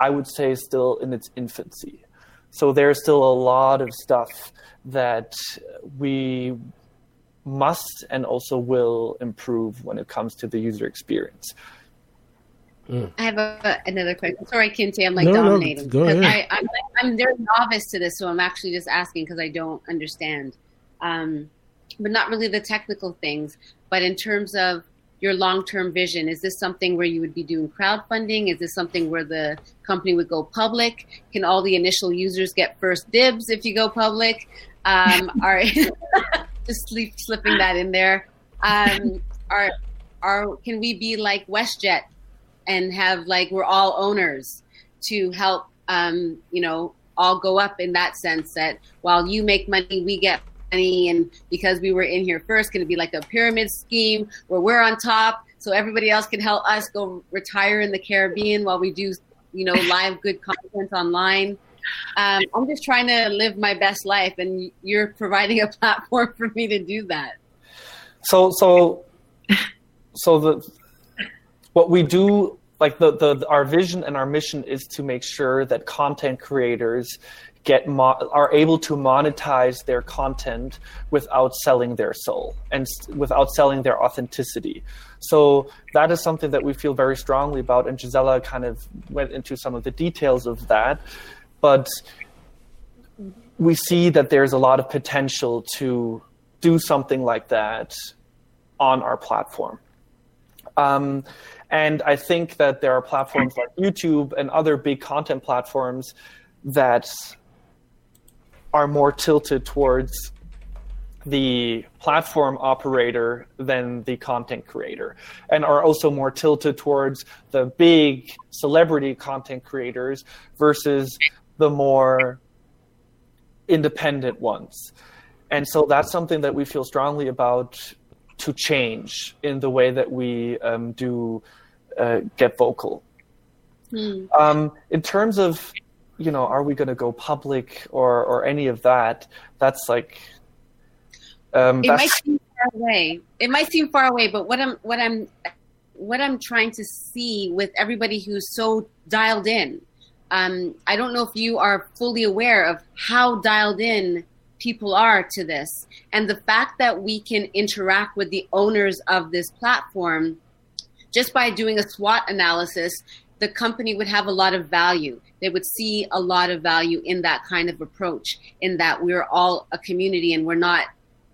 I would say is still in its infancy. So there's still a lot of stuff that we must and also will improve when it comes to the user experience. I have a, another question. Sorry, Kinte, I'm like No, no, dominating. go ahead. I, I'm, I'm very novice to this, so I'm actually just asking because I don't understand. Um, but not really the technical things, but in terms of your long-term vision, is this something where you would be doing crowdfunding? Is this something where the company would go public? Can all the initial users get first dibs if you go public? Um, [LAUGHS] are [LAUGHS] just sleep, slipping that in there. Um, are are can we be like WestJet and have like we're all owners to help um, you know all go up in that sense that while you make money we get money and because we were in here first going to be like a pyramid scheme where we're on top so everybody else can help us go retire in the caribbean while we do you know live good content online? Um, i'm just trying to live my best life and you're providing a platform for me to do that. So so so the what we do like the, the our vision and our mission is to make sure that content creators get mo- are able to monetize their content without selling their soul and without selling their authenticity. So that is something that we feel very strongly about, and Gisela kind of went into some of the details of that, but we see that there's a lot of potential to do something like that on our platform. Um, and I think that there are platforms like YouTube and other big content platforms that are more tilted towards the platform operator than the content creator, and are also more tilted towards the big celebrity content creators versus the more independent ones. And so that's something that we feel strongly about to change in the way that we um, do uh, get vocal. Um, in terms of, you know, are we going to go public or or any of that? That's like, um, it that's, might seem far away. It might seem far away, but what I'm what I'm what I'm trying to see with everybody who's so dialed in. Um, I don't know if you are fully aware of how dialed in people are to this, and the fact that we can interact with the owners of this platform just by doing a SWOT analysis. The company would have a lot of value. They would see a lot of value in that kind of approach, in that we're all a community and we're not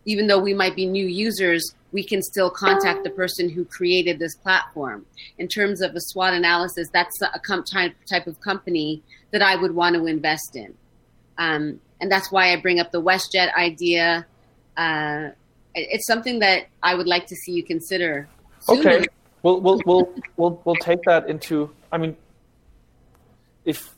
even though we might be new users, we can still contact the person who created this platform. In terms of a SWOT analysis, that's a com- type type of company that I would want to invest in, um, and that's why I bring up the WestJet idea. Uh, it's something that I would like to see you consider. sooner. okay. We'll we'll we'll we'll we'll take that into. I mean, if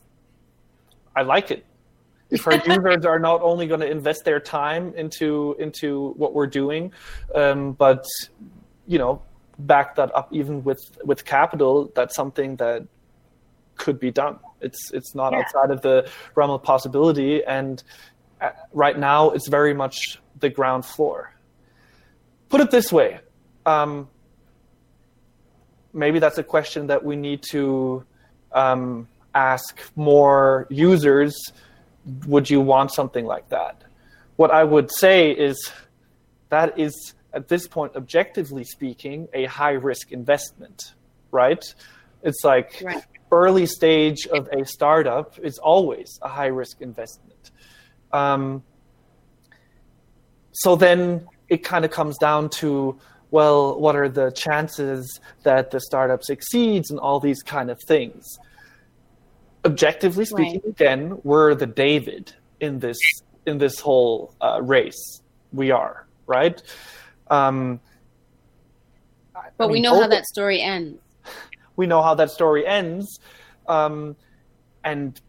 I like it, [LAUGHS] if our users are not only going to invest their time into into what we're doing, um, but you know, back that up even with with capital, that's something that could be done. It's it's not Yeah. outside of the realm of possibility, and uh, right now it's very much the ground floor. Put it this way. Um, maybe that's a question that we need to um, ask more users. Would you want something like that? What i would say is that is at this point objectively speaking a high risk investment right? It's like Right. early stage of a startup is always a high risk investment. Um, so then it kind of comes down to well what are the chances that the startup succeeds and all these kind of things objectively speaking Right. again we're the david in this in this whole uh, race we are right um, but I we mean, know how that story ends. [LAUGHS] we know how that story ends. Um, and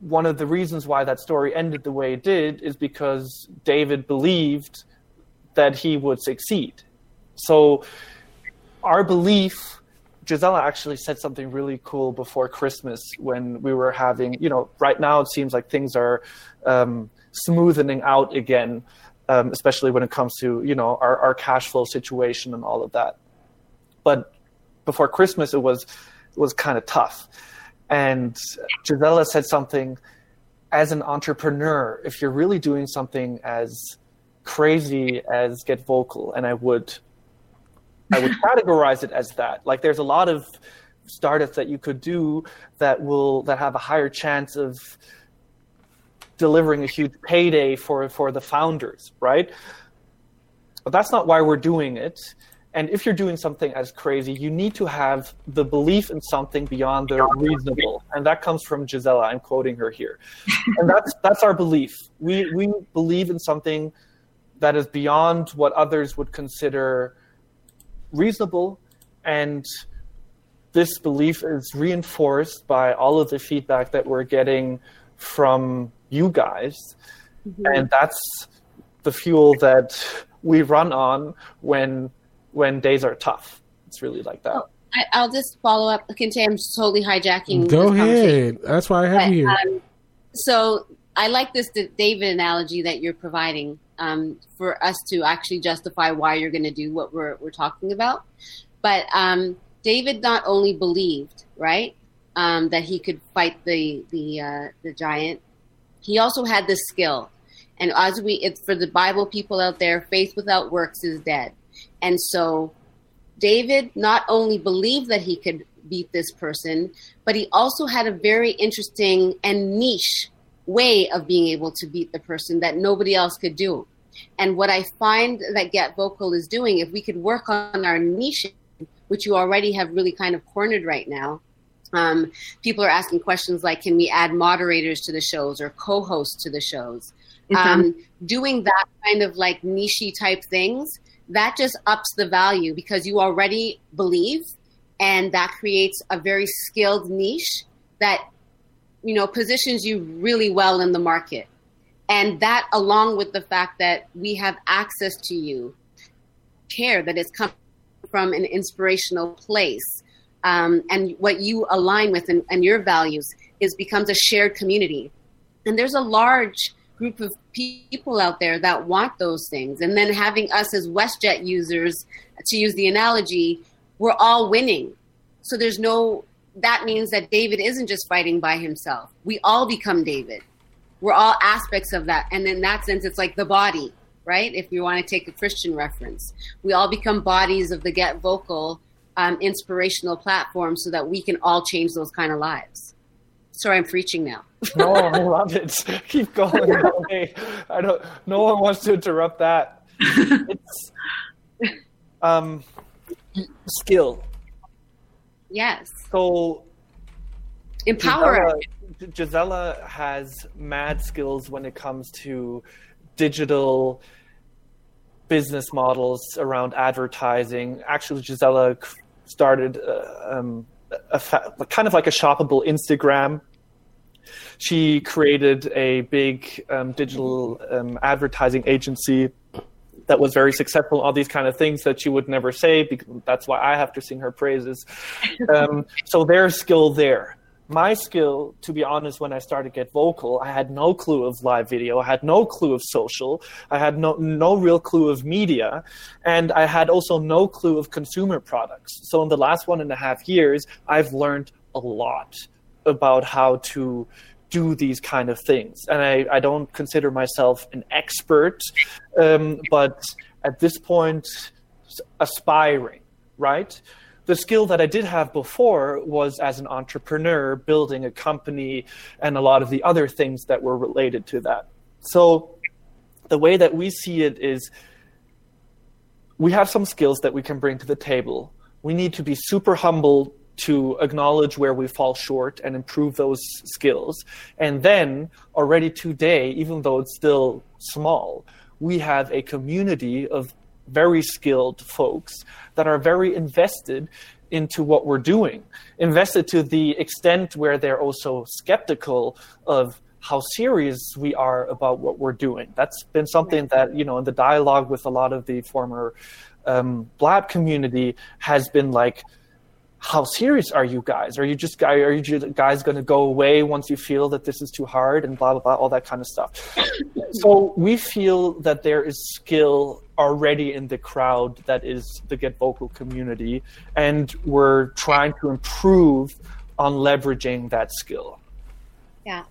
one of the reasons why that story ended the way it did is because David believed that he would succeed. So our belief, Gisela actually said something really cool before Christmas when we were having, you know, right now it seems like things are um, smoothening out again. um, especially when it comes to you know our, our cash flow situation and all of that. But before Christmas, it was it was kind of tough. And Gisela said something as an entrepreneur, if you're really doing something as crazy as get vocal, and I would I would categorize it as that. Like there's a lot of startups that you could do that will that have a higher chance of delivering a huge payday for for the founders, right? But that's not why we're doing it. And if you're doing something as crazy, you need to have the belief in something beyond the reasonable. And that comes from Gisela. I'm quoting her here. and that's that's our belief. We we believe in something that is beyond what others would consider reasonable and this belief is reinforced by all of the feedback that we're getting from you guys. Mm-hmm. and that's the fuel that we run on when when days are tough. It's really like that. Oh, I, will just follow up. Kinte, i'm totally hijacking go ahead. that's why i have but, you um, so i like this david analogy that you're providing um, for us to actually justify why you're going to do what we're, we're talking about but um, david not only believed right um, that he could fight the the uh, the giant he also had the skill. And as we, it's for the Bible people out there, faith without works is dead. And so David not only believed that he could beat this person, but he also had a very interesting and niche way of being able to beat the person that nobody else could do. And what I find that Get Vocal is doing, if we could work on our niche, which you already have really kind of cornered right now, um, people are asking questions like, can we add moderators to the shows or co-hosts to the shows? Um, doing that kind of like nichey type things, that just ups the value because you already believe, and that creates a very skilled niche that you know positions you really well in the market. And that, along with the fact that we have access to you, care that it's come from an inspirational place um, and what you align with and, and your values is becomes a shared community. And there's a large group of people out there that want those things. And then having us as WestJet users, to use the analogy, we're all winning. So there's no, that means that David isn't just fighting by himself. We all become David. We're all aspects of that. And in that sense, it's like the body, right? If you want to take a Christian reference, we all become bodies of the Get Vocal um, inspirational platform so that we can all change those kind of lives. Sorry, I'm preaching now. no, I [LAUGHS] love it. [LAUGHS] Keep going. Okay. I don't. No one wants to interrupt that. [LAUGHS] It's um, skill. Yes. So empower. Gisela, Gisela has mad skills when it comes to digital business models around advertising. Actually, Gisela started uh, um, a fa- kind of like a shoppable Instagram. She created a big um, digital um, advertising agency that was very successful. All these kind of things that she would never say because that's why I have to sing her praises. [LAUGHS] Um, so there's skill there my skill, to be honest, when I started Get Vocal, I had no clue of live video. I had no clue of social. I had no, no real clue of media. And I had also no clue of consumer products. So in the last one and a half years, I've learned a lot about how to do these kind of things. And I, I don't consider myself an expert, um, but at this point, aspiring, right? the skill that I did have before was as an entrepreneur, building a company and a lot of the other things that were related to that. So the way that we see it is we have some skills that we can bring to the table. We need to be super humble to acknowledge where we fall short and improve those skills. And then already today, even though it's still small, we have a community of very skilled folks that are very invested into what we're doing, invested to the extent where they're also skeptical of how serious we are about what we're doing. That's been something that, you know, in the dialogue with a lot of the former um, Blab community has been like, how serious are you guys? Are you just guy? Are you guys going to go away once you feel that this is too hard and blah blah blah, all that kind of stuff? [LAUGHS] so we feel that there is skill already in the crowd that is the Get Vocal community, and we're trying to improve on leveraging that skill. Yeah.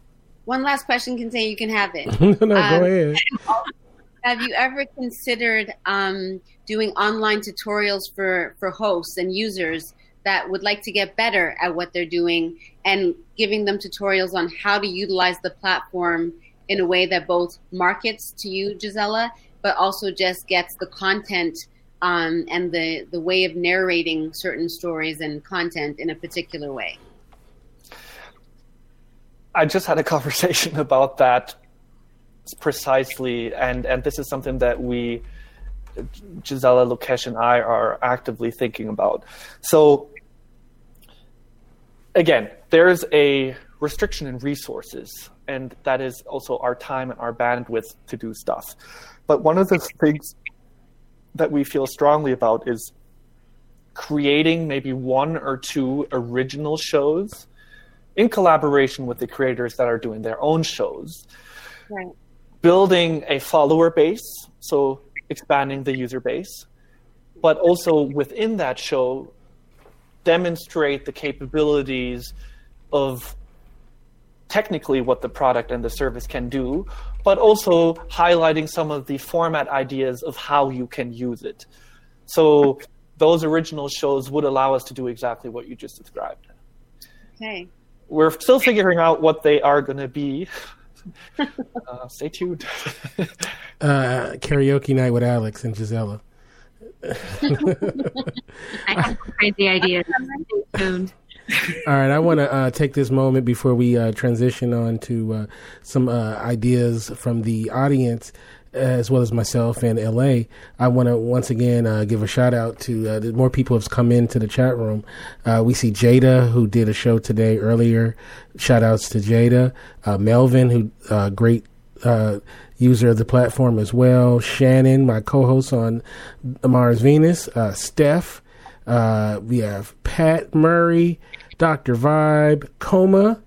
One last question can say you can have it. [LAUGHS] no, Um, go ahead. [LAUGHS] Have you ever considered um, doing online tutorials for, for hosts and users that would like to get better at what they're doing and giving them tutorials on how to utilize the platform in a way that both markets to you, Gisela, but also just gets the content um, and the, the way of narrating certain stories and content in a particular way? I just had a conversation [LAUGHS] about that precisely, and and this is something that we, Gisela, Lokesh, and I are actively thinking about. So, again, there's a restriction in resources, and that is also our time and our bandwidth to do stuff. But one of the things that we feel strongly about is creating maybe one or two original shows in collaboration with the creators that are doing their own shows. Right. Building a follower base, so expanding the user base, but also within that show, demonstrate the capabilities of technically what the product and the service can do, but also highlighting some of the format ideas of how you can use it. So those original shows would allow us to do exactly what you just described. Okay. We're still figuring out what they are going to be. [LAUGHS] uh, stay tuned. [LAUGHS] Uh, karaoke night with Alex and Gisela. [LAUGHS] I have crazy ideas. All right, I want to uh, take this moment before we uh, transition on to uh, some uh, ideas from the audience, as well as myself and LA. I want to once again uh, give a shout out to uh, more people have come into the chat room. Uh, we see Jada, who did a show today earlier. Shout outs to Jada. Uh, Melvin, who uh, great uh, user of the platform as well. Shannon, my co-host on Mars Venus. Uh, Steph. Uh, we have Pat Murray, Dr. Vibe, Coma.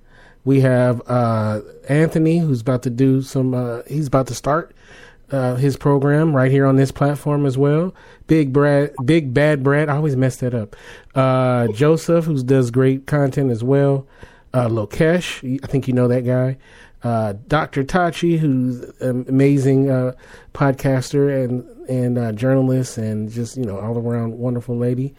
We have uh, Anthony, who's about to do some. Uh, he's about to start uh, his program right here on this platform as well. Big Brad, Big Bad Brad. I always mess that up. Uh, Joseph, who does great content as well. Uh, Lokesh, I think you know that guy. Uh, Dr. Tachi, who's an amazing uh, podcaster and and uh, journalist, and just you know all around wonderful lady.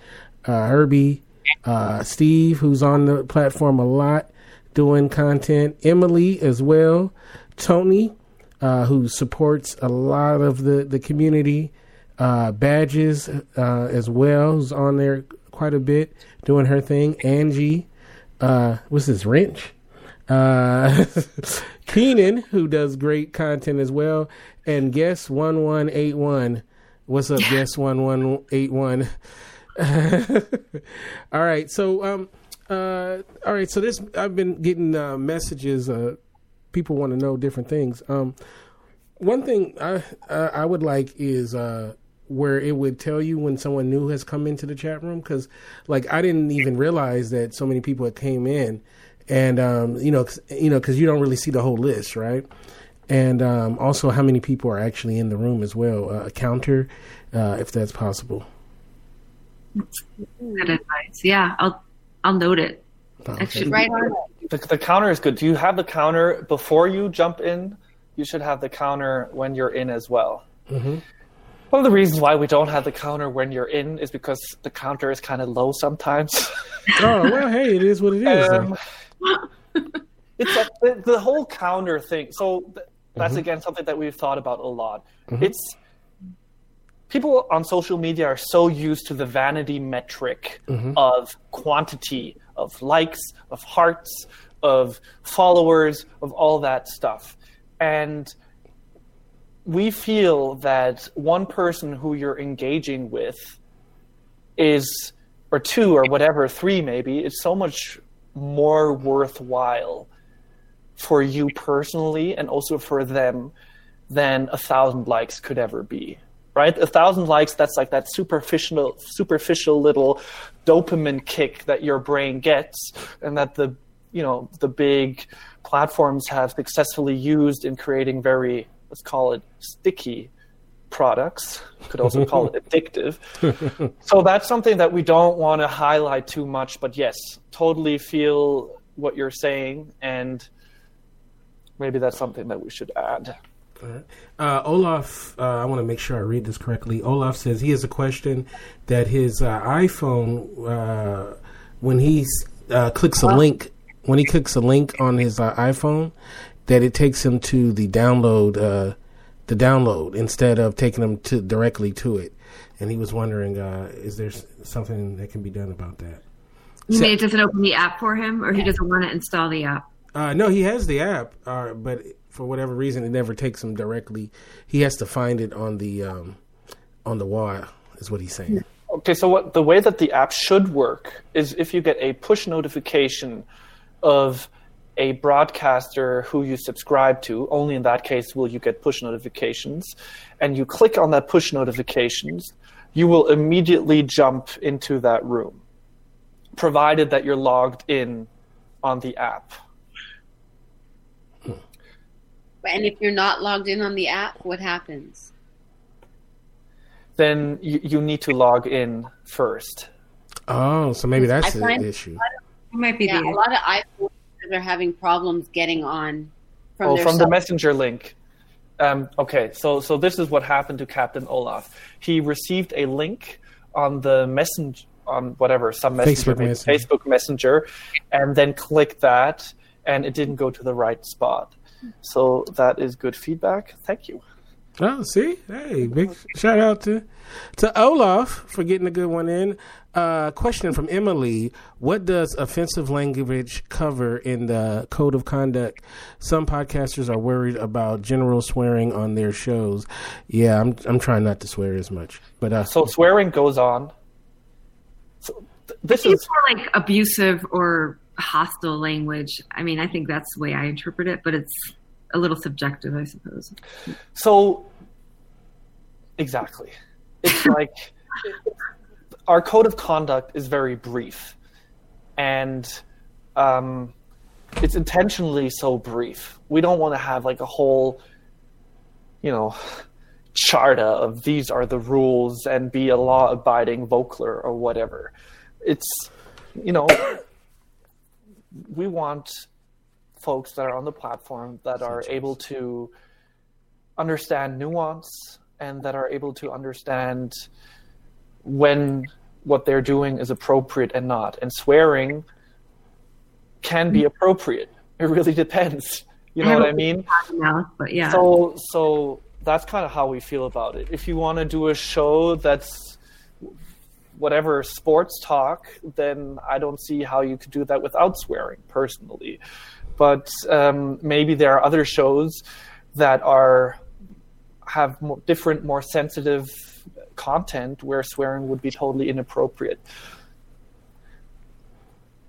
Uh, Herbie, uh, Steve, who's on the platform a lot, doing content. Emily as well. Tony, uh, who supports a lot of the the community. Badges as well, who's on there quite a bit, doing her thing. Angie, what's this? Wrench. Uh, [LAUGHS] Keenan, who does great content as well, and guest one one eight one. What's up, guest one one eight one? [LAUGHS] all right, so um, uh, all right, so this I've been getting uh, messages. Uh, people want to know different things. Um, one thing I I would like is uh, where it would tell you when someone new has come into the chat room because like I didn't even realize that so many people had came in, and um, you know 'cause- you know because you don't really see the whole list, right? And um, also how many people are actually in the room as well. Uh, a counter, uh, if that's possible. Good advice. Yeah, I'll I'll note it. Oh, I should Right on. the, the counter is good. Do you have the counter before you jump in? You should have the counter when you're in as well. Mm-hmm. One of the reasons why we don't have the counter when you're in is because the counter is kind of low sometimes. Oh well, hey, it is what it is. Um, [LAUGHS] it's the, the whole counter thing. So th- that's mm-hmm. again something that we've thought about a lot. Mm-hmm. It's people on social media are so used to the vanity metric mm-hmm. of quantity, of likes, of hearts, of followers, of all that stuff, and we feel that one person who you're engaging with is or two or whatever three maybe is so much more worthwhile for you personally and also for them than a thousand likes could ever be right? A thousand likes, that's like that superficial, superficial little dopamine kick that your brain gets, and that the, you know, the big platforms have successfully used in creating very, let's call it sticky products. Could also call it [LAUGHS] addictive. so that's something that we don't want to highlight too much. But yes, totally feel what you're saying, and maybe that's something that we should add. Uh, Olaf, uh, I want to make sure I read this correctly. Olaf says he has a question that his uh, iPhone, uh, when he uh, clicks a link, when he clicks a link on his uh, iPhone, that it takes him to the download, the download instead of taking them to directly to it. And he was wondering, uh, is there something that can be done about that? You so, mean it doesn't open the app for him, or he doesn't want to install the app? Uh, no, he has the app, uh, but for whatever reason, it never takes him directly. He has to find it on the um, on the wall. Is what he's saying. Okay, so what the way that the app should work is if you get a push notification of a broadcaster who you subscribe to, only in that case will you get push notifications, and you click on that push notifications, you will immediately jump into that room, provided that you're logged in on the app. And if you're not logged in on the app, what happens? Then you, you need to log in first. Oh, so maybe that's the issue. It might be yeah, the a lot of iPhones are having problems getting on from, oh, from the messenger link. Um, okay, so so this is what happened to Captain Olaf. He received a link on the messenger on whatever some messenger, Facebook messenger. Facebook Messenger, and then clicked that, and it didn't go to the right spot. So that is good feedback. Thank you. Oh, see, hey, big shout out to to Olaf for getting a good one in. Uh, question from Emily: What does offensive language cover in the code of conduct? Some podcasters are worried about general swearing on their shows. Yeah, I'm I'm trying not to swear as much, but uh, so swearing goes on. So th- this is more like abusive or hostile language. I mean, I think that's the way I interpret it, but it's a little subjective, I suppose. So, exactly. It's like our code of conduct is very brief, and um, it's intentionally so brief. We don't want to have like a whole, you know, charta of these are the rules and be a law abiding vocler or whatever. It's, you know, we want folks that are on the platform that are able to understand nuance and that are able to understand when what they're doing is appropriate and not. And swearing can be appropriate. It really depends. You know I what I mean? but yeah. So so that's kind of how we feel about it. If you want to do a show that's whatever sports talk, then I don't see how you could do that without swearing personally. But um, maybe there are other shows that are have more, different, more sensitive content where swearing would be totally inappropriate.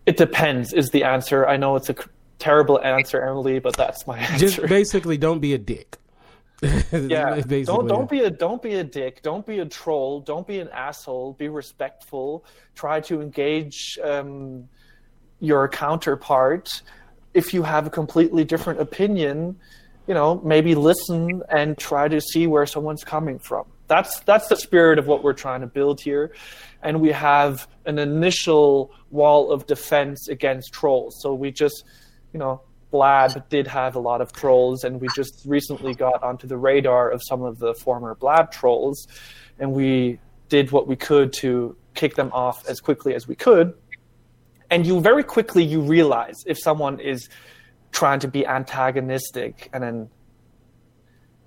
It depends, is the answer. I know it's a terrible answer, Emily, but that's my answer. Just [LAUGHS] basically, don't be a dick. [LAUGHS] yeah, don't don't be a don't be a dick. Don't be a troll. Don't be an asshole. Be respectful. Try to engage um, your counterpart. If you have a completely different opinion, you know maybe listen and try to see where someone's coming from. That's that's the spirit of what we're trying to build here, and we have an initial wall of defense against trolls. So we just, you know, Blab did have a lot of trolls, and we just recently got onto the radar of some of the former Blab trolls, and we did what we could to kick them off as quickly as we could. And you very quickly you realize if someone is trying to be antagonistic and an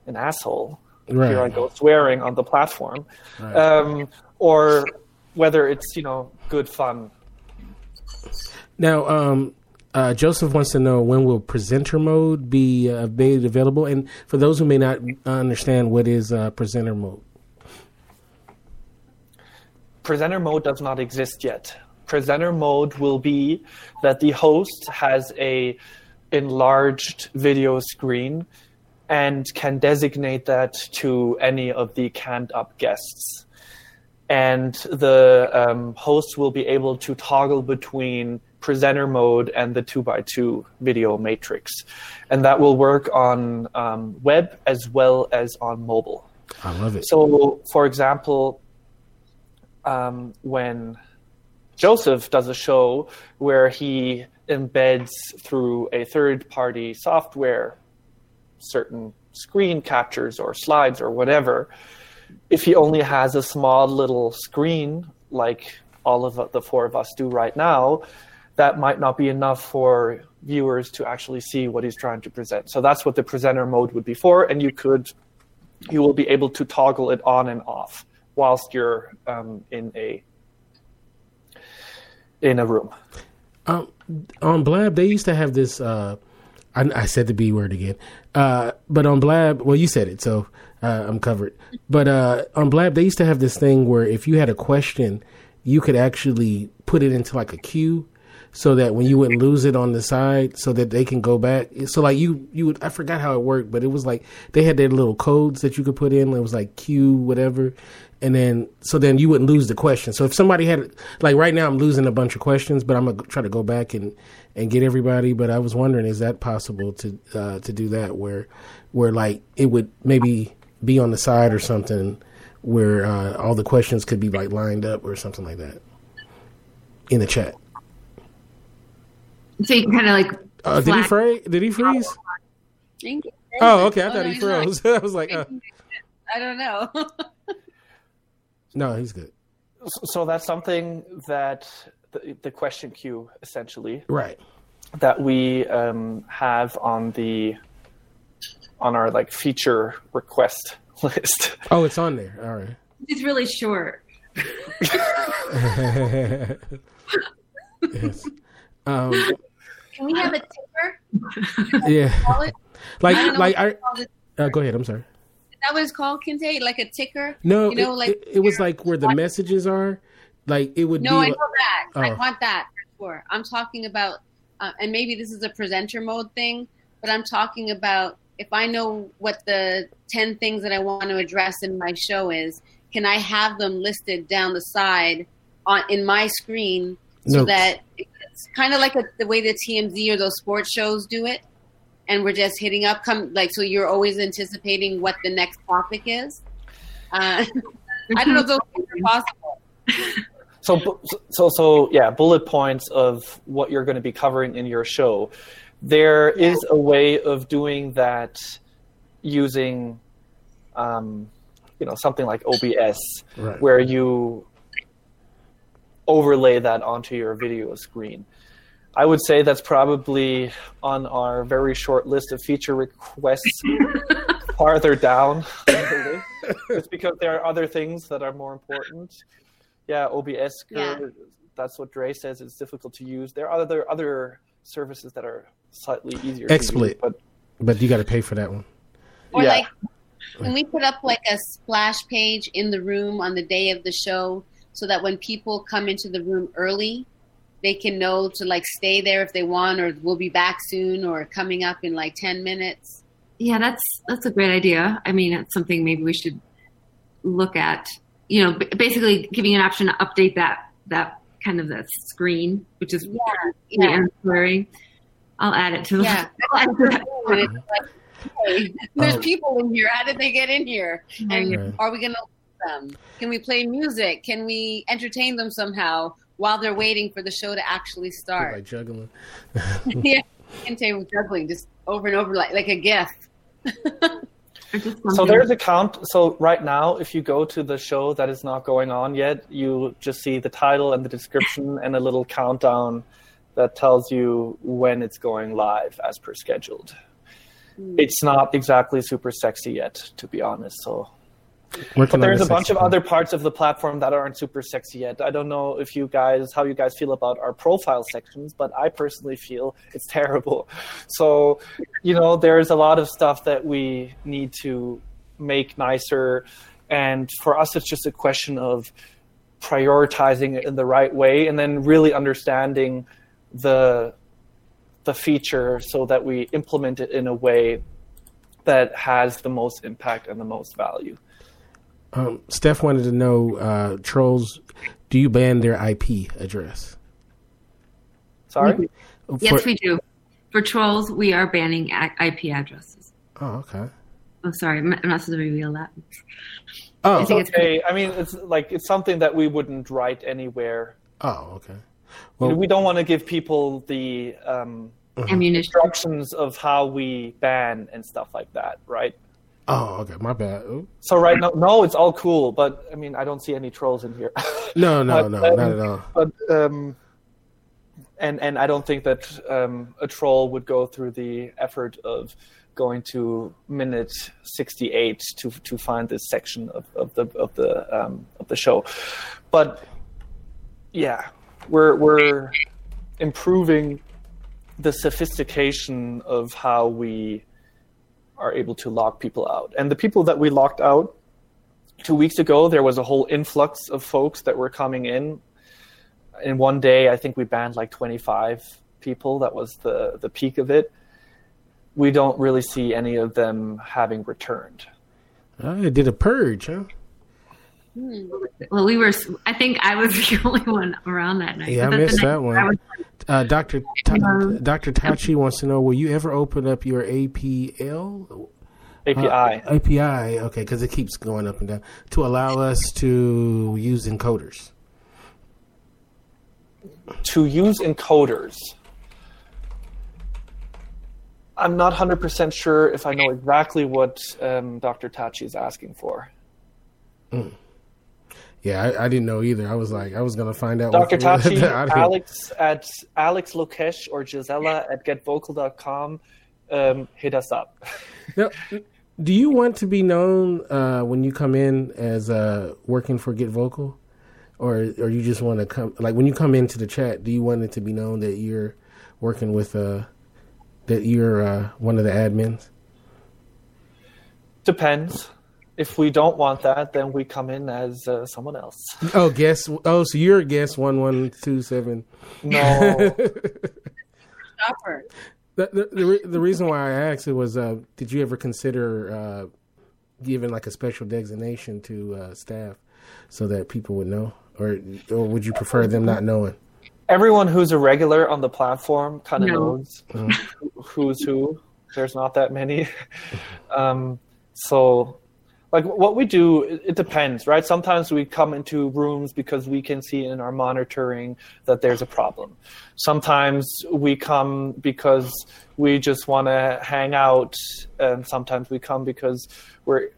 an asshole. Right. Here I go swearing on the platform, right. um, or whether it's you know good fun. Now, um, uh, Joseph wants to know when will presenter mode be uh, made available, and for those who may not understand, what is uh, presenter mode? Presenter mode does not exist yet. Presenter mode will be that the host has a enlarged video screen and can designate that to any of the cammed up guests. And the um, host will be able to toggle between presenter mode and the 2x2 video matrix. And that will work on um, web as well as on mobile. I love it. So, for example, um, when Joseph does a show where he embeds through a third party software certain screen captures or slides or whatever, if he only has a small little screen like all of the four of us do right now, that might not be enough for viewers to actually see what he's trying to present. So that's what the presenter mode would be for, and you could you will be able to toggle it on and off whilst you're um, in a in a room. Um, on Blab, they used to have this. Uh, I, I, said the B word again, uh, but on Blab, well, you said it, so uh, I'm covered. But uh, on Blab, they used to have this thing where if you had a question, you could actually put it into like a queue, so that when you wouldn't lose it on the side, so that they can go back. So like you, you would, I forgot how it worked, but it was like they had their little codes that you could put in. It was like Q whatever, and then so then you wouldn't lose the question. So if somebody had like right now, I'm losing a bunch of questions, but I'm gonna try to go back and and get everybody. But I was wondering, is that possible to uh, to do that where where like it would maybe be on the side or something where uh, all the questions could be like lined up or something like that in the chat. So you can kind of like. Uh, did he freeze? Did he freeze? Oh, okay. I thought oh, no, he froze. [LAUGHS] I was like, uh. I don't know. [LAUGHS] no, he's good. So that's something that the, the question queue essentially, right? That we um, have on the on our like feature request [LAUGHS] list. Oh, it's on there. All right. It's really short. [LAUGHS] yes. Um, Can we have a ticker? Yeah. Like, like I. Uh, go ahead. I'm sorry. That it's called, Kinte? Like a ticker? No, you know, it, like it, it was like where the messages are. Like it would. No, I know that. Oh. I want that for. I'm talking about, uh, and maybe this is a presenter mode thing, but I'm talking about if I know what the ten things that I want to address in my show is, can I have them listed down the side on in my screen so no. that it's kind of like a, the way the TMZ or those sports shows do it, and we're just hitting up. Come like so, you're always anticipating what the next topic is. Uh, [LAUGHS] I don't know if those things are possible. So, so, so, yeah, bullet points of what you're going to be covering in your show. There yeah. is a way of doing that using, um, you know, something like OBS, right. where you overlay that onto your video screen. I would say that's probably on our very short list of feature requests [LAUGHS] farther down. It's because there are other things that are more important. Yeah, OBS, yeah. that's what Dre says. It's difficult to use. There are other other services that are slightly easier. XSplit, use, but but you got to pay for that one. Or yeah. like, can we put up like a splash page in the room on the day of the show so that when people come into the room early, they can know to like stay there if they want, or we'll be back soon, or coming up in like ten minutes. Yeah, that's that's a great idea. I mean, it's something maybe we should look at. You know, basically giving an option to update that that kind of that screen, which is yeah, yeah. ancillary. I'll add it to the. Yeah. [LAUGHS] [LAUGHS] hey, there's oh. people in here. How did they get in here? And right. are we going to them? Can we play music? Can we entertain them somehow while they're waiting for the show to actually start? Like juggling. [LAUGHS] yeah, Kinte juggling just over and over like like a gift. [LAUGHS] so there's a count. So right now, if you go to the show that is not going on yet, you just see the title and the description and a little countdown that tells you when it's going live as per scheduled. Mm. It's not exactly super sexy yet, to be honest. So but there's a bunch of other parts of the platform that aren't super sexy yet. I don't know if you guys, how you guys feel about our profile sections, but I personally feel it's terrible. [LAUGHS] So, you know, there's a lot of stuff that we need to make nicer. And for us, it's just a question of prioritizing it in the right way and then really understanding the the feature so that we implement it in a way that has the most impact and the most value. Um, Steph wanted to know, uh, trolls, do you ban their IP address? Sorry. Yes, For- we do. For trolls, we are banning IP addresses. Oh, okay. Oh, sorry, I'm I'm not supposed to reveal that. Oh, I think it's Okay, I mean, it's like it's something that we wouldn't write anywhere. oh, okay. Well, we don't want to give people the um, Ammunition. instructions of how we ban and stuff like that, right? Oh, okay. My bad. Ooh. So right now, no, it's all cool, but I mean, I don't see any trolls in here. [LAUGHS] No, no, But, no, um, not at all. but um, and and I don't think that um, a troll would go through the effort of going to minute 68 to to find this section of, of the of the um, of the show. But yeah, we're we're improving the sophistication of how we are able to lock people out. And the people that we locked out two weeks ago, there was a whole influx of folks that were coming in. In one day, I think we banned like 25 people. That was the, the peak of it. We don't really see any of them having returned. Oh, it did a purge, huh? Hmm. Well, we were. I think I was [LAUGHS] the only one around that night. Yeah, I missed the that one. I was- Uh, Doctor Um, Doctor Tachi wants to know: Will you ever open up your APL API. Uh, API? Okay, because it keeps going up and down to allow us to use encoders. to use encoders. I'm not 100% sure if I know exactly what um, Dr. Tachi is asking for. Yeah, I, I didn't know either. I was like, I was gonna find out. Dr. [LAUGHS] Tachi. Alex at Alex Lokesh or Gisela at getvocal.com, um, hit us up. [LAUGHS] Now, do you want to be known uh, when you come in as uh, working for Get Vocal, or or you just want to come like when you come into the chat? Do you want it to be known that you're working with uh, that you're uh, one of the admins? Depends. If we don't want that, then we come in as uh, someone else. [LAUGHS] Oh, guess. Oh, so you're guest one one two seven. No, Stopper. The, the, the, the reason why I asked it was, uh, did you ever consider uh, giving like a special designation to uh, staff so that people would know, or or would you prefer them not knowing? everyone who's a regular on the platform kind of No. knows who- who's who. There's not that many. [LAUGHS] um, so, like what we do, it, depends, right? Sometimes we come into rooms because we can see in our monitoring that there's a problem. Sometimes we come because we just want to hang out, and sometimes we come because we're,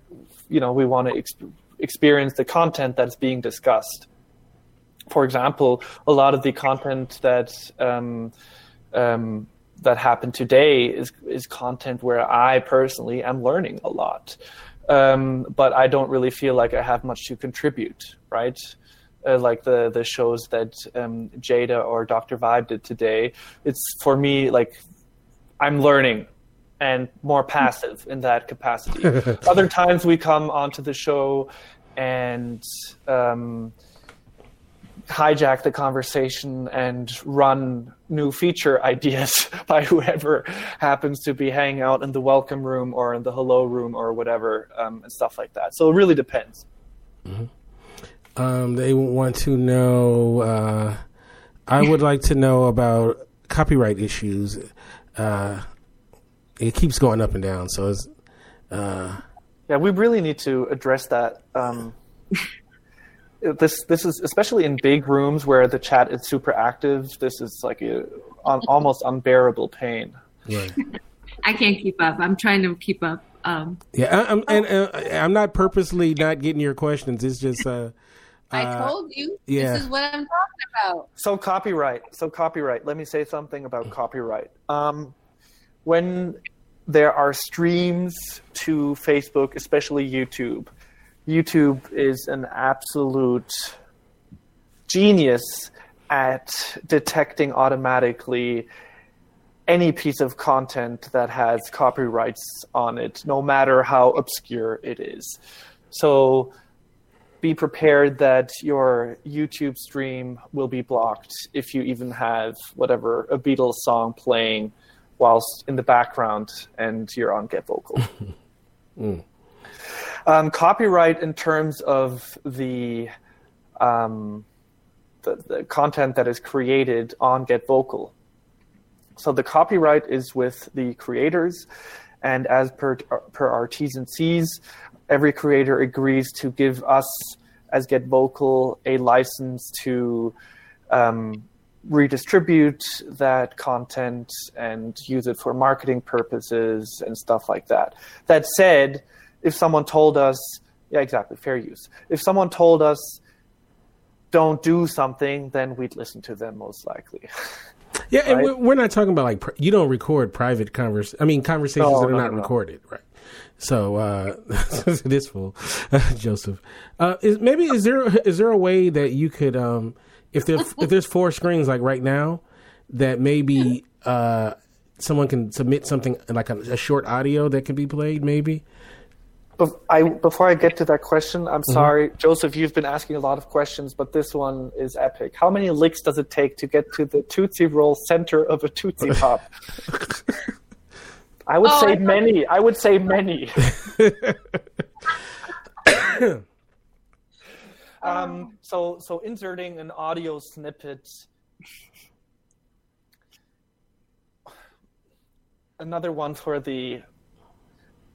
you know, we want to exp- experience the content that's being discussed for example, a lot of the content that um, um, that happened today is is content where I personally am learning a lot, um, but I don't really feel like I have much to contribute. Right, uh, like the the shows that um, Jada or Dr. Vibe did today. It's for me like I'm learning and more passive in that capacity. [LAUGHS] Other times we come onto the show and um, hijack the conversation and run new feature [LAUGHS] ideas by whoever happens to be hanging out in the welcome room or in the hello room or whatever um, and stuff like that. So it really depends. Um, they want to know. Uh, I would like to know about copyright issues. Uh, it keeps going up and down, so it's. Uh, Yeah, we really need to address that. Um, this this is especially in big rooms where the chat is super active. This is like a, an almost unbearable pain. right. I can't keep up. I'm trying to keep up. Um, Yeah, I, I'm, and uh, I'm not purposely not getting your questions. It's just. Uh, I Uh, told you. yeah. This is what I'm talking about. So copyright. So copyright. Let me say something about copyright. Um, when there are streams to Facebook, especially YouTube, YouTube is an absolute genius at detecting automatically any piece of content that has copyrights on it, no matter how obscure it is. So be prepared that your YouTube stream will be blocked if you even have whatever a Beatles song playing whilst in the background and you're on Get Vocal. [LAUGHS] Mm. Um, copyright in terms of the, um, the the content that is created on Get Vocal. So the copyright is with the creators, and as per per our T's and C's, every creator agrees to give us as Get Vocal a license to um, redistribute that content and use it for marketing purposes and stuff like that. That said, if someone told us, yeah, exactly, fair use. If someone told us, don't do something, then we'd listen to them most likely. [LAUGHS] Yeah, and Right? we're, we're not talking about like you don't record private convers. I mean, conversations No, that are no, not no, no. recorded, right? So uh, it is full, Joseph. Uh, is, maybe is there is there a way that you could, um, if there [LAUGHS] if there's four screens like right now, that maybe uh, someone can submit something like a, a short audio that can be played, maybe. Bef- I, before I get to that question, I'm sorry, Joseph. You've been asking a lot of questions, but this one is epic. How many licks does it take to get to the Tootsie Roll center of a Tootsie [LAUGHS] Pop? I would Oh, say I many. I would say many. [LAUGHS] [COUGHS] um, so, so inserting an audio snippet. Another one for the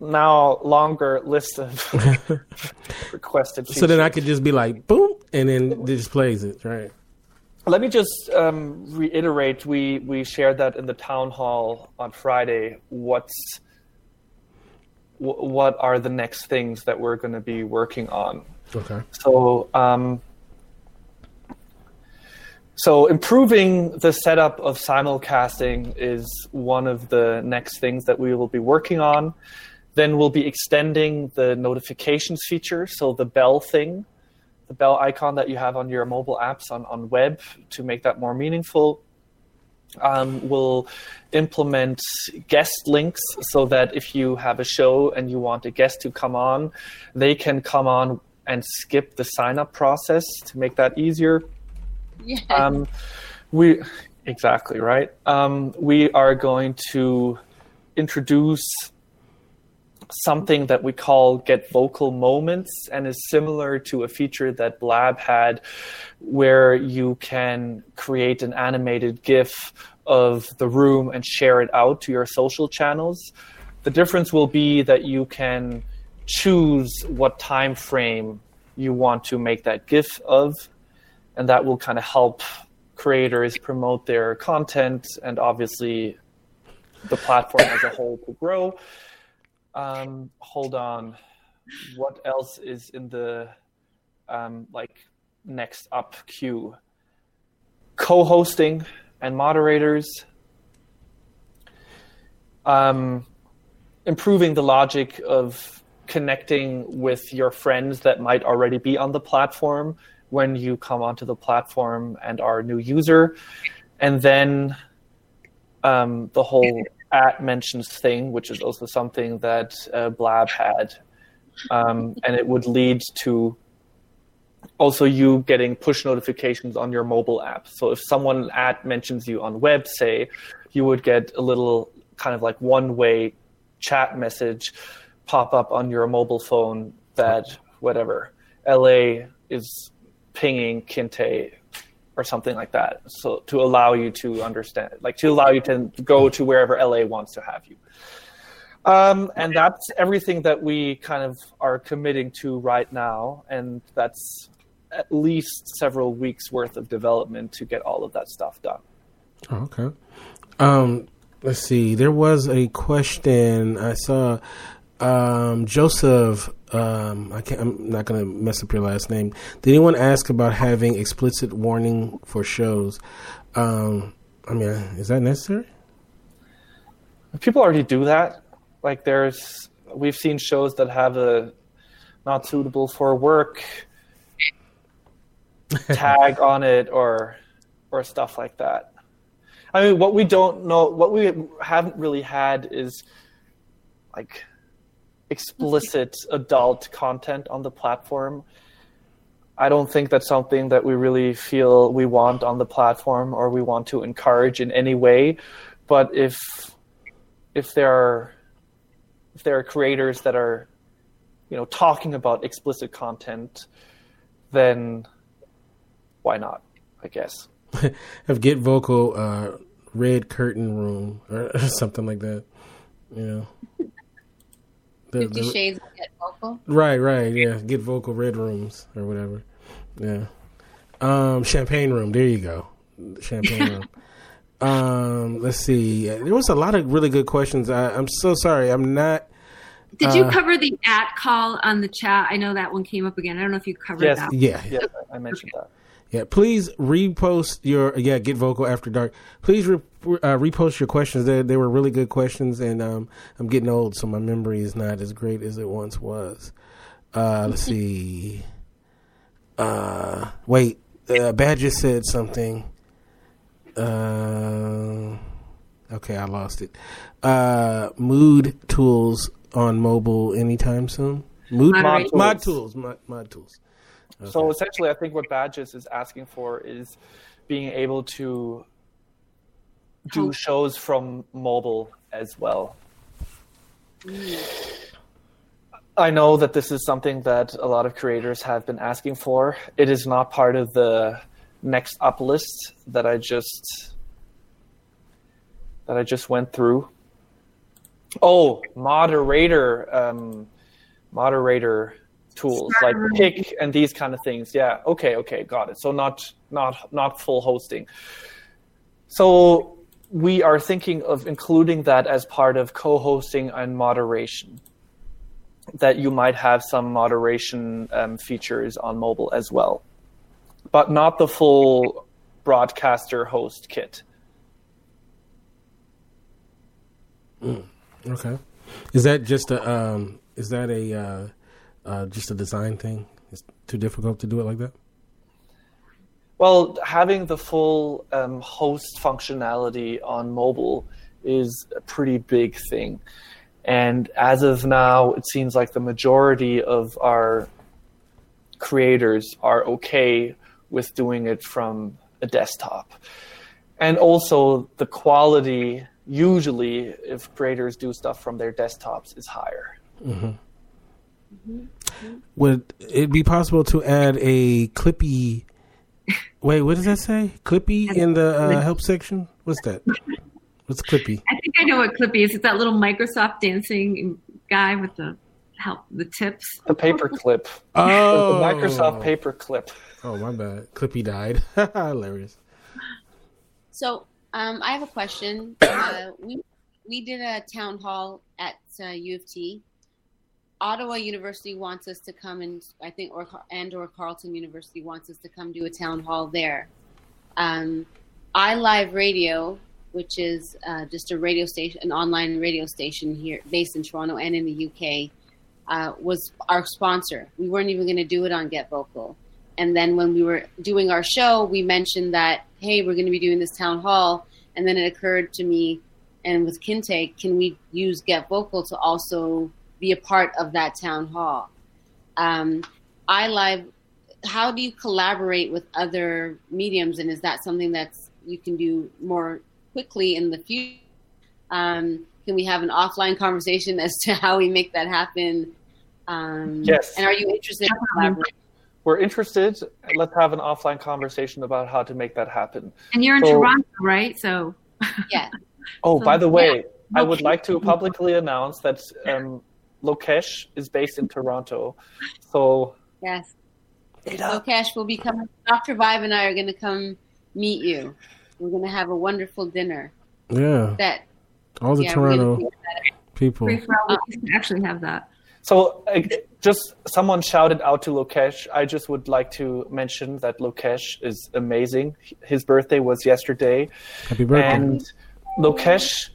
now longer list of [LAUGHS] requested. So then. I could just be like, boom, and then it just plays it, right? Let me just um, reiterate: we we shared that in the town hall on Friday. What's wh- what are the next things that we're going to be working on? Okay. So, um, so improving the setup of simulcasting is one of the next things that we will be working on. Then we'll be extending the notifications feature, so the bell thing, the bell icon that you have on your mobile apps on, on web to make that more meaningful. Um, we'll implement guest links so that if you have a show and you want a guest to come on, they can come on and skip the sign up process to make that easier. Yeah. Um, we exactly right. Um, we are going to introduce something that we call get vocal moments and is similar to a feature that blab had where you can create an animated gif of the room and share it out to your social channels the difference will be that you can choose what time frame you want to make that gif of and that will kind of help creators promote their content and obviously the platform as a whole to grow. Um, hold on, what else is in the um, like next up queue? Co-hosting and moderators. Um, improving the logic of connecting with your friends that might already be on the platform when you come onto the platform and are a new user. And then um, the whole at mentions thing, which is also something that uh, Blab had. Um, and it would lead to also you getting push notifications on your mobile app. So if someone at mentions you on web, say, you would get a little kind of like one way chat message pop up on your mobile phone that whatever LA is pinging Kinte or something like that. So to allow you to understand, like to allow you to go to wherever LA wants to have you. Um, and that's everything that we kind of are committing to right now, and that's at least several weeks worth of development to get all of that stuff done. Oh, okay. Um, let's see. There was a question I saw. Um, Joseph, um, I can't, I'm not going to mess up your last name. Did anyone ask about having explicit warning for shows? Um, I mean, is that necessary? People already do that. Like there's, we've seen shows that have a not suitable for work [LAUGHS] tag on it or or stuff like that. I mean, what we don't know, what we haven't really had is like explicit adult content on the platform. I don't think that's something that we really feel we want on the platform or we want to encourage in any way. But if if there are if there are creators that are you know talking about explicit content, then why not? I guess. [LAUGHS] Have Get Vocal uh, Red Curtain Room or, or [LAUGHS] something like that. You know. The- Fifty the- Shades Get Vocal. Right, right, yeah. Get vocal red rooms or whatever. Yeah. Um, champagne room. There you go. Champagne room. [LAUGHS] Um, let's see. There was a lot of really good questions. I, I'm so sorry. I'm not. Did you Uh, cover the at call on the chat? I know that one came up again. I don't know if you covered Yes. that. Yeah, Yes, I I mentioned that. yeah. Please repost your yeah. Get vocal after dark. Please re, uh, repost your questions. They they were really good questions, and um, I'm getting old, so my memory is not as great as it once was. Uh, let's see. Uh, wait. Uh, Badger said something. Uh, okay, I lost it. Uh, mood tools on mobile anytime soon. Mood Mod mod, tools. tools. Mod, mod tools. So essentially, I think what Badges is asking for is being able to do shows from mobile as well. I know that this is something that a lot of creators have been asking for. It is not part of the next up list that I just that I just went through. Oh, moderator, um, moderator tools like pick and these kind of things. Yeah. Okay. Okay. Got it. So not not not full hosting. So we are thinking of including that as part of co-hosting and moderation. That you might have some moderation um, features on mobile as well, but not the full broadcaster host kit. Okay. Is that just a um is that a uh, uh just a design thing? It's too difficult to do it like that? Well, having the full um, host functionality on mobile is a pretty big thing. And as of now, it seems like the majority of our creators are okay with doing it from a desktop. And also, the quality, usually, if creators do stuff from their desktops, is higher. Mm-hmm. Mm-hmm. Mm-hmm. Would it be possible to add a Clippy Wait, what does that say? Clippy in the uh, help section? What's that? What's Clippy? I think I know what Clippy is. It's that little Microsoft dancing guy with the help, the tips. The paperclip. [LAUGHS] Oh, The Microsoft paperclip. Oh, my bad. Clippy died. [LAUGHS] Hilarious. So um, I have a question. [COUGHS] Uh, we we did a town hall at uh, U of T. Ottawa University wants us to come and I think or and or Carleton University wants us to come do a town hall there. Um, iLive Radio, which is uh, just a radio station, an online radio station here based in Toronto and in the UK, uh, was our sponsor. We weren't even going to do it on Get Vocal. And then when we were doing our show, we mentioned that, hey, we're going to be doing this town hall. And then it occurred to me, and with Kinte, can we use Get Vocal to also be a part of that town hall? Um, iLive, how do you collaborate with other mediums? And is that something that's you can do more quickly in the future? Um, can we have an offline conversation as to how we make that happen? Um, Yes. And are you interested in collaborating? We're interested. Let's have an offline conversation about how to make that happen. And you're in So- Toronto, right? So Yeah. Oh, So, by the way, I would like to publicly announce that um, Lokesh is based in Toronto. So, Yes. Lokesh will be coming. Dr. Vibe and I are going to come meet you. We're going to have a wonderful dinner. Yeah. That All the yeah, Toronto gonna do that. people. free for all, we can actually have that. so uh, just someone shouted out to Lokesh. I just would like to mention that Lokesh is amazing. His birthday was yesterday. Happy birthday. And Lokesh,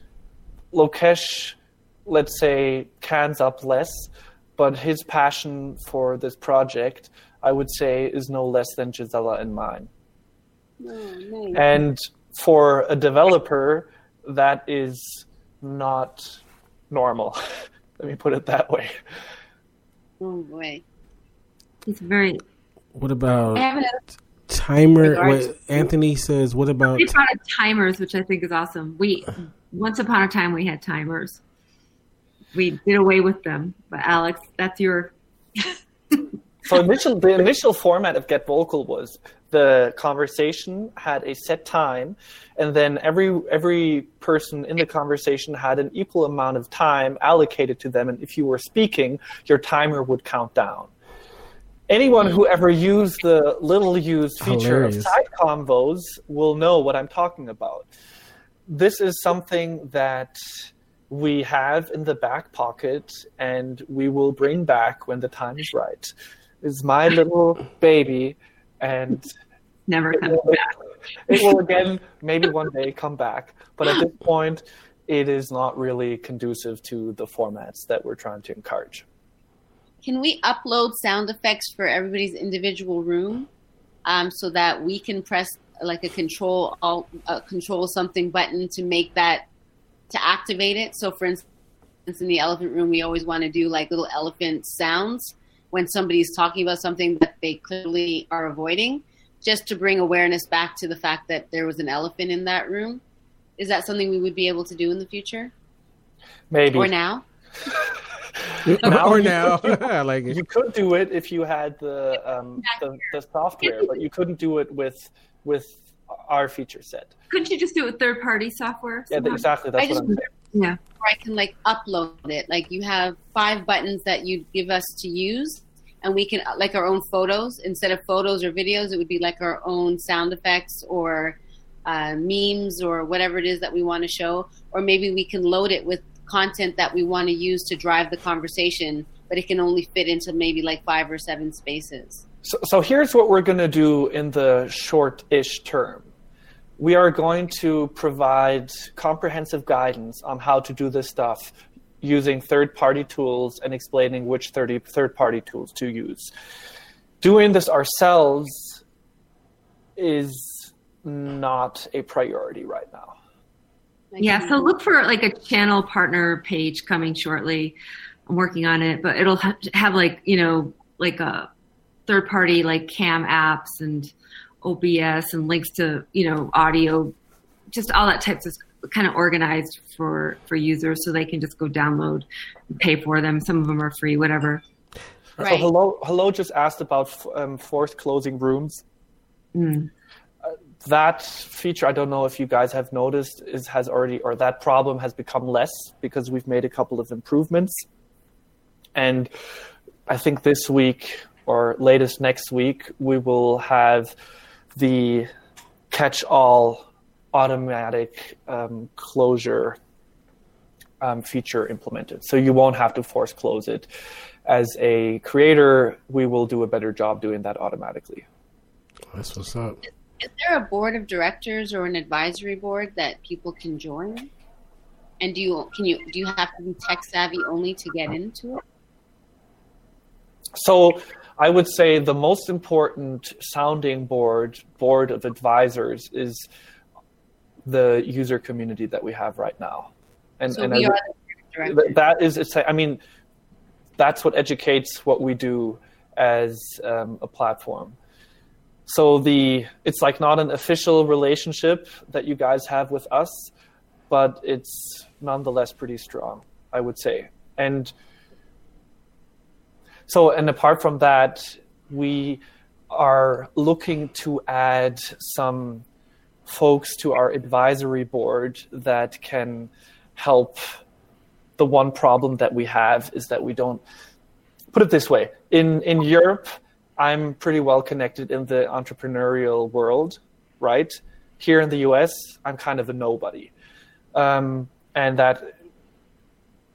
Lokesh, let's say, cans up less, but his passion for this project, I would say, is no less than Gisela and mine. Oh, nice. And for a developer, that is not normal. [LAUGHS] Let me put it that way. Oh boy. He's very. what about timer? What Anthony says, what about They brought timers, which I think is awesome. We once upon a time we had timers. We did away with them, but Alex, that's your. [LAUGHS] so initial the initial format of Get Vocal was the conversation had a set time and then every every person in the conversation had an equal amount of time allocated to them and if you were speaking your timer would count down anyone who ever used the little used feature Hilarious. of side convos will know what i'm talking about this is something that we have in the back pocket and we will bring back when the time is right is my little [LAUGHS] baby and never comes back. [LAUGHS] It will again maybe one day come back, but at this point, it is not really conducive to the formats that we're trying to encourage. Can we upload sound effects for everybody's individual room, um, so that we can press like a control alt, uh, control something button to make that to activate it? So, for instance, in the elephant room, we always want to do like little elephant sounds when somebody's talking about something that they clearly are avoiding, just to bring awareness back to the fact that there was an elephant in that room. Is that something we would be able to do in the future? Maybe. Or now? [LAUGHS] now or now. [LAUGHS] You, I [LAUGHS] like it. You could do it if you had the, um, the, the software, but you couldn't do it with with our feature set. Couldn't you just do it with third party software? Yeah, exactly. That's I what I'm saying. Yeah. I can like upload it. Like you have five buttons that you give us to use, and we can like our own photos instead of photos or videos. It would be like our own sound effects or uh, memes or whatever it is that we want to show. Or maybe we can load it with content that we want to use to drive the conversation, but it can only fit into maybe like five or seven spaces. So, so here's what we're going to do in the short-ish term we are going to provide comprehensive guidance on how to do this stuff using third party tools and explaining which third party tools to use. Doing this ourselves is not a priority right now. Yeah, so look for like a channel partner page coming shortly. I'm working on it, but it'll have like, you know, like a third party like cam apps and OBS and links to you know audio, just all that types of kind of organized for for users so they can just go download, and pay for them. Some of them are free, whatever. Right. So hello, hello just asked about um, forced closing rooms. Mm. Uh, that feature, I don't know if you guys have noticed, is has already or that problem has become less because we've made a couple of improvements, and I think this week or latest next week we will have the catch-all automatic um, closure um, feature implemented. So you won't have to force close it. As a creator, we will do a better job doing that automatically. That's what's up. Is there a board of directors or an advisory board that people can join? And do you can you do you have to be tech savvy only to get into it? So I would say the most important sounding board, board of advisors, is the user community that we have right now. And, so and we are that is, it's, I mean, that's what educates what we do as um, a platform. So the it's like not an official relationship that you guys have with us, but it's nonetheless pretty strong, I would say. And so, and apart from that, we are looking to add some folks to our advisory board that can help. The one problem that we have is that we don't put it this way in in Europe. I'm pretty well connected in the entrepreneurial world, right? Here in the US, I'm kind of a nobody. Um, and that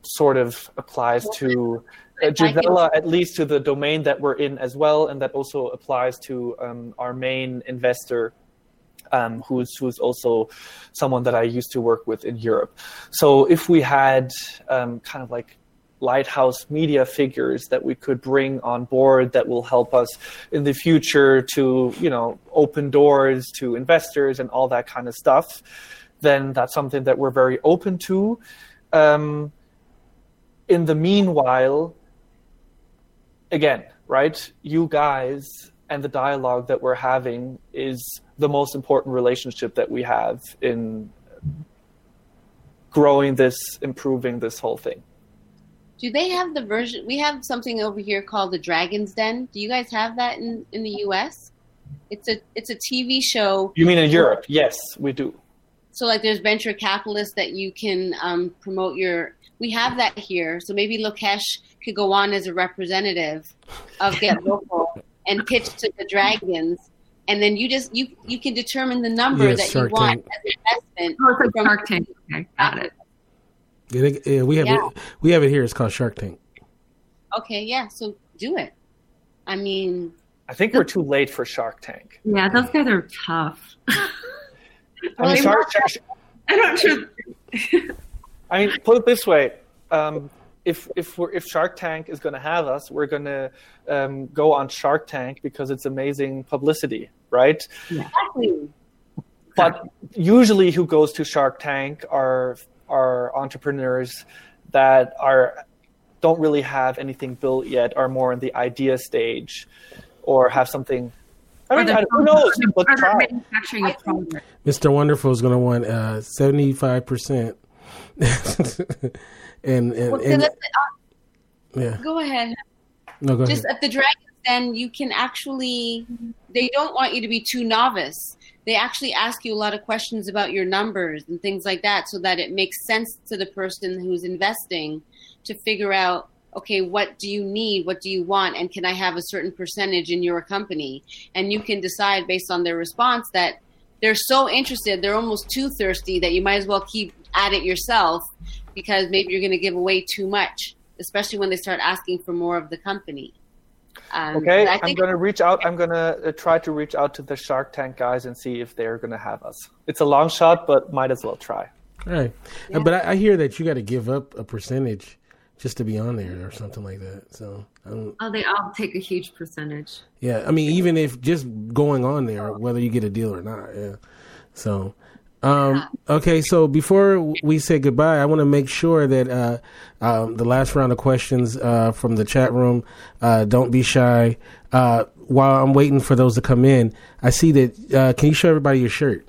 sort of applies to uh, Gisela, at least to the domain that we're in as well, and that also applies to um, our main investor, um, who's who's also someone that I used to work with in Europe. So if we had um, kind of like lighthouse media figures that we could bring on board that will help us in the future to you know open doors to investors and all that kind of stuff, then that's something that we're very open to. Um, in the meanwhile, again, right? You guys and the dialogue that we're having is the most important relationship that we have in growing this, improving this whole thing. Do they have the version? We have something over here called the Dragon's Den. Do you guys have that in, in the U.S.? It's a it's a TV show. You mean in Europe? Yes, we do. So like, there's venture capitalists that you can um, promote your. We have that here. So maybe Lokesh could go on as a representative of Get Vocal and pitch to the dragons, and then you just you you can determine the number Yes, that Shark you want Tank. as an investment. Oh, it's like from- Shark Tank. Okay, got it. Yeah, they, yeah, we have Yeah. it. We have it here. It's called Shark Tank. Okay, yeah. So do it. I mean, I think we're too late for Shark Tank. Yeah, those guys are tough. I mean, they Shark, Shark, [LAUGHS] I don't trust. I mean, put it this way: um, if if we're, if Shark Tank is going to have us, we're going to um, go on Shark Tank because it's amazing publicity, right? exactly. But usually, who goes to Shark Tank are are entrepreneurs that are don't really have anything built yet, are more in the idea stage, or have something. I mean, Or they're- who knows? or try. manufacturing a. Mr. Wonderful is going to want uh, seventy five percent, [LAUGHS] and and, Well, and uh, yeah. go ahead. No, go just ahead. at the dragons den you can actually they don't want you to be too novice they actually ask you a lot of questions about your numbers and things like that so that it makes sense to the person who's investing to figure out okay what do you need what do you want and can i have a certain percentage in your company and you can decide based on their response that they're so interested they're almost too thirsty that you might as well keep at it yourself because maybe you're going to give away too much especially when they start asking for more of the company um, Okay, but I I'm going to reach out. I'm going to uh, try to reach out to the Shark Tank guys and see if they're going to have us. It's a long shot, but might as well try. All right, Uh, but I, I hear that you got to give up a percentage just to be on there or something like that. So, um, Oh, they all take a huge percentage. yeah, I mean, even if just going on there, whether you get a deal or not, yeah. So, um, okay, so before we say goodbye, I want to make sure that uh, um, the last round of questions uh, from the chat room, uh, don't be shy. Uh, while I'm waiting for those to come in, I see that. Uh, can you show everybody your shirt?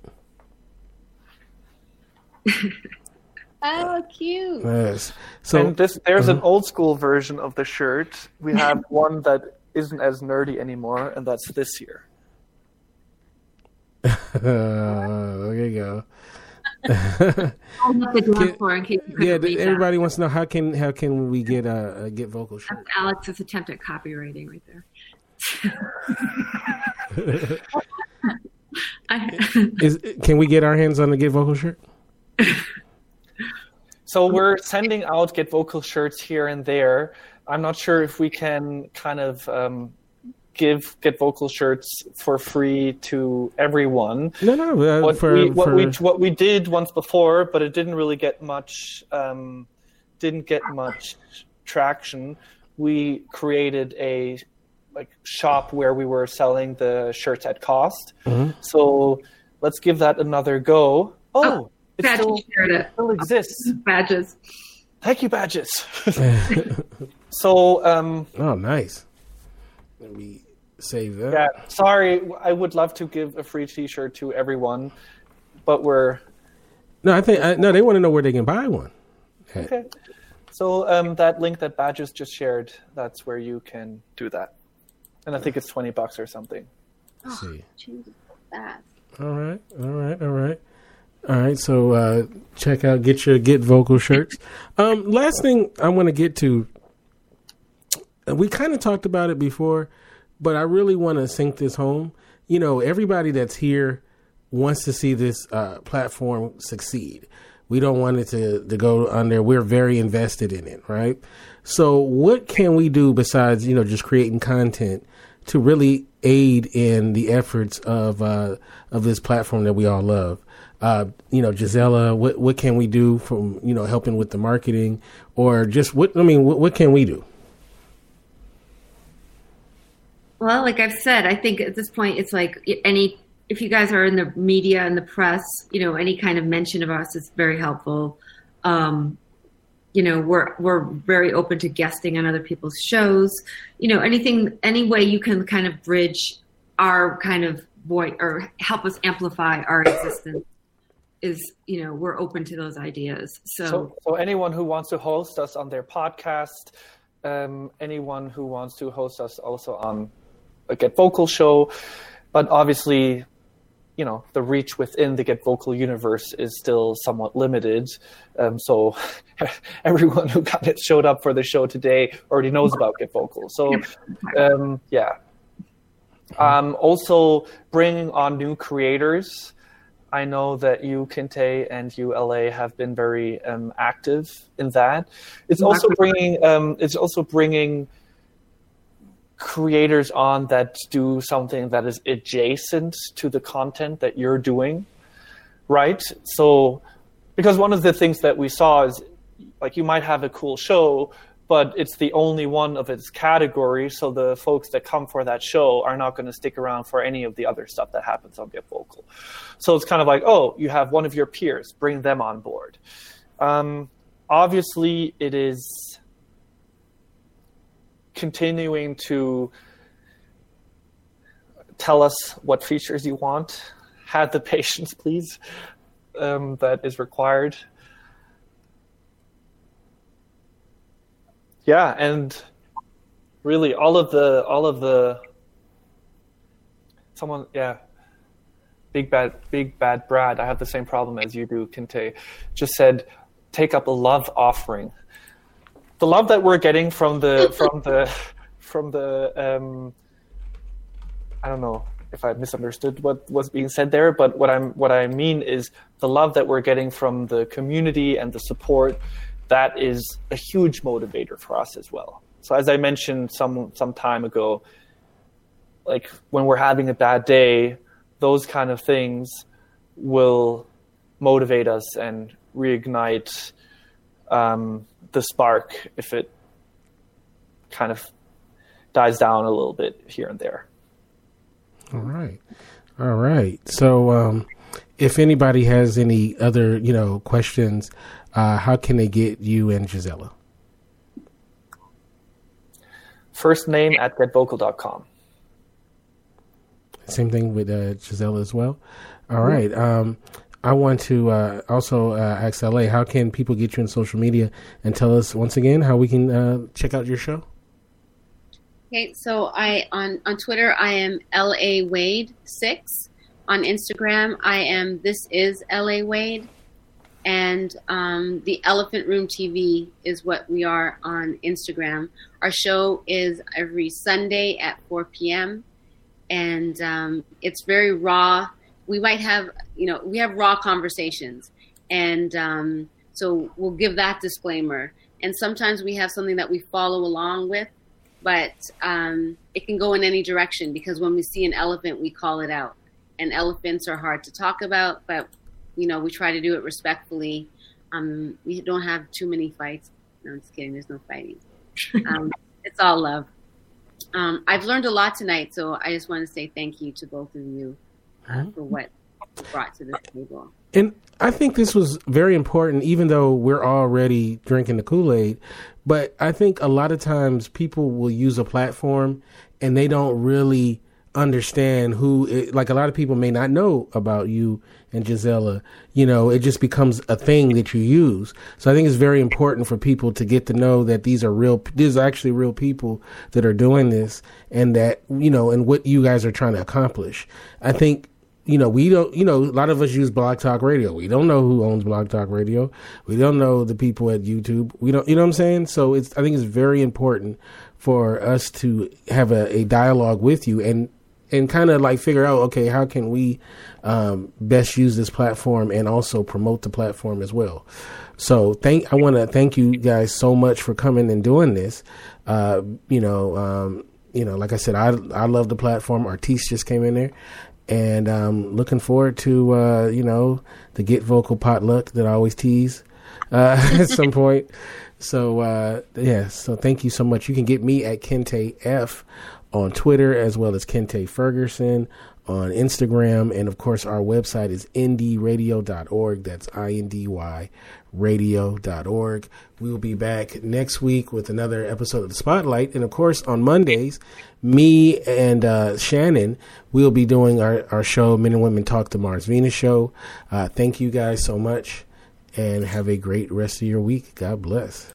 [LAUGHS] oh cute Yes. So and this, there's Uh-huh. an old school version of the shirt. We have [LAUGHS] one that isn't as nerdy anymore, and that's this year. [LAUGHS] There you go. Hold up the glass Can- floor in case you couldn't Yeah, read that. everybody wants to know how can how can we get uh, get vocal shirt? That's Alex's attempt at copywriting right there. [LAUGHS] Can we get our hands on the get vocal shirt? So we're sending out Get Vocal shirts here and there. I'm not sure if we can kind of um, give Get Vocal shirts for free to everyone. No, no. Uh, what for, we what for, we what we did once before, but it didn't really get much um, didn't get much traction. We created a like shop where we were selling the shirts at cost. Mm-hmm. So let's give that another go. Oh, it still, shared it. still exists. Badges. Thank you, badges. [LAUGHS] [LAUGHS] so um, oh, nice. Let me save that. yeah, sorry, I would love to give a free T-shirt to everyone, but we're No, I think I, no. They want to know where they can buy one. Okay. So um, that link that Badges just shared, that's where you can do that. And I think it's 20 bucks or something. Let's see. Jesus, that. All right, all right, all right, all right. So uh, check out get your get vocal shirts. [LAUGHS] Um, last thing I want to get to, uh, we kind of talked about it before, but I really want to sink this home. You know, everybody that's here wants to see this uh, platform succeed. We don't want it to, to go under. We're very invested in it, right? So, what can we do besides you know just creating content to really aid in the efforts of uh, of this platform that we all love? Uh, you know, Gisela, what what can we do from you know helping with the marketing or just what I mean, what, what can we do? Well, like I've said, I think at this point it's like any if you guys are in the media and the press, you know, any kind of mention of us is very helpful. Um, you know, we're we're very open to guesting on other people's shows. You know, anything, any way you can kind of bridge our kind of voice or help us amplify our existence is you know we're open to those ideas. So So, so anyone who wants to host us on their podcast, um, anyone who wants to host us also on a Get Vocal show, but obviously, you know, the reach within the Get Vocal universe is still somewhat limited. Um, so [LAUGHS] everyone who kind of showed up for the show today already knows about Get Vocal. So um, yeah. Um, also bringing on new creators. I know that you, Kinte, and you, LA, have been very um, active in that. It's also bringing. Um, it's also bringing creators on that do something that is adjacent to the content that you're doing, right? So, because one of the things that we saw is, like, you might have a cool show, but it's the only one of its category. So the folks that come for that show are not going to stick around for any of the other stuff that happens on Get Vocal. So it's kind of like, oh, you have one of your peers, bring them on board. Um, obviously, it is continuing to tell us what features you want. Have the [LAUGHS] patience, please, um, that is required. Yeah, and really, all of the all of the someone, yeah, big bad big bad Brad. I have the same problem as you do, Kinte. Just said, take up a love offering. The love that we're getting from the [LAUGHS] from the from the um, I don't know if I misunderstood what was being said there, but what I'm what I mean is the love that we're getting from the community and the support that is a huge motivator for us as well. So as I mentioned some some time ago, like when we're having a bad day, those kind of things will motivate us and reignite um, the spark if it kind of dies down a little bit here and there. All right. All right. So, um, if anybody has any other, you know, questions, uh, how can they get you and Gisela? First name at getvocal.com. Same thing with uh, Gisela as well. All right. Um, I want to uh, also uh, ask LA, how can people get you on social media and tell us once again how we can uh, check out your show? Okay, so I on on Twitter I am L A Wade six. On Instagram I am this is L A Wade, and um, the Elephant Room TV is what we are on Instagram. Our show is every Sunday at 4 p.m. and um, it's very raw. We might have you know we have raw conversations, and um, so we'll give that disclaimer. And sometimes we have something that we follow along with but um, it can go in any direction because when we see an elephant, we call it out. And elephants are hard to talk about, but you know we try to do it respectfully. Um, we don't have too many fights. No, I'm just kidding. There's no fighting. [LAUGHS] Um, it's all love. Um, I've learned a lot tonight, so I just want to say thank you to both of you for what brought to this table. And I think this was very important, even though we're already drinking the Kool Aid. But I think a lot of times people will use a platform and they don't really understand who, it, like a lot of people may not know about you and Gisela. You know, it just becomes a thing that you use. So I think it's very important for people to get to know that these are real, these are actually real people that are doing this and that, you know, and what you guys are trying to accomplish. I think you know, we don't, you know, a lot of us use Blog Talk Radio. We don't know who owns Blog Talk Radio. We don't know the people at YouTube. We don't, you know what I'm saying? So it's, I think it's very important for us to have a, a dialogue with you and, and kind of like figure out, okay, how can we um, best use this platform and also promote the platform as well. So thank, I want to thank you guys so much for coming and doing this. Uh, you know, um, you know, like I said, I I love the platform. Artiste just came in there, and um, looking forward to uh, you know the get vocal potluck that I always tease uh, [LAUGHS] at some [LAUGHS] point. So uh, yeah, so thank you so much. You can get me at Kinte F on Twitter as well as Kinte Ferguson on Instagram. And of course, our website is indyradio.org. That's I N D Y radio.org. We will be back next week with another episode of the Spotlight. And of course, on Mondays, me and uh, Shannon, we'll be doing our, our show, Men and Women Talk the Mars Venus Show. Uh, thank you guys so much and have a great rest of your week. God bless.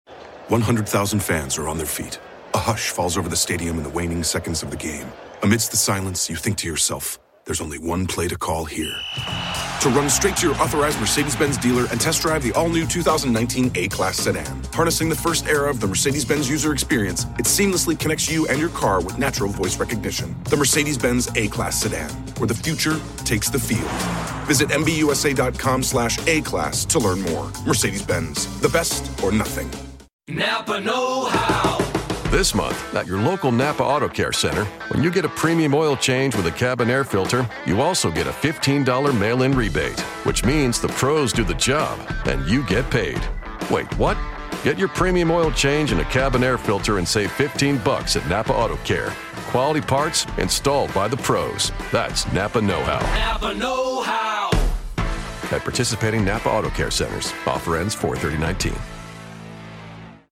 100,000 fans are on their feet. A hush falls over the stadium in the waning seconds of the game. Amidst the silence, you think to yourself, there's only one play to call here. To run straight to your authorized Mercedes Benz dealer and test drive the all new 2019 A Class sedan. Harnessing the first era of the Mercedes Benz user experience, it seamlessly connects you and your car with natural voice recognition. The Mercedes Benz A Class sedan, where the future takes the field. Visit MBUSA.com slash A Class to learn more. Mercedes Benz, the best or nothing. Napa Know How. This month, at your local Napa Auto Care Center, when you get a premium oil change with a cabin air filter, you also get a $15 mail in rebate, which means the pros do the job and you get paid. Wait, what? Get your premium oil change and a cabin air filter and save 15 bucks at Napa Auto Care. Quality parts installed by the pros. That's Napa Know How. Napa Know How. At participating Napa Auto Care Centers, offer ends 43019.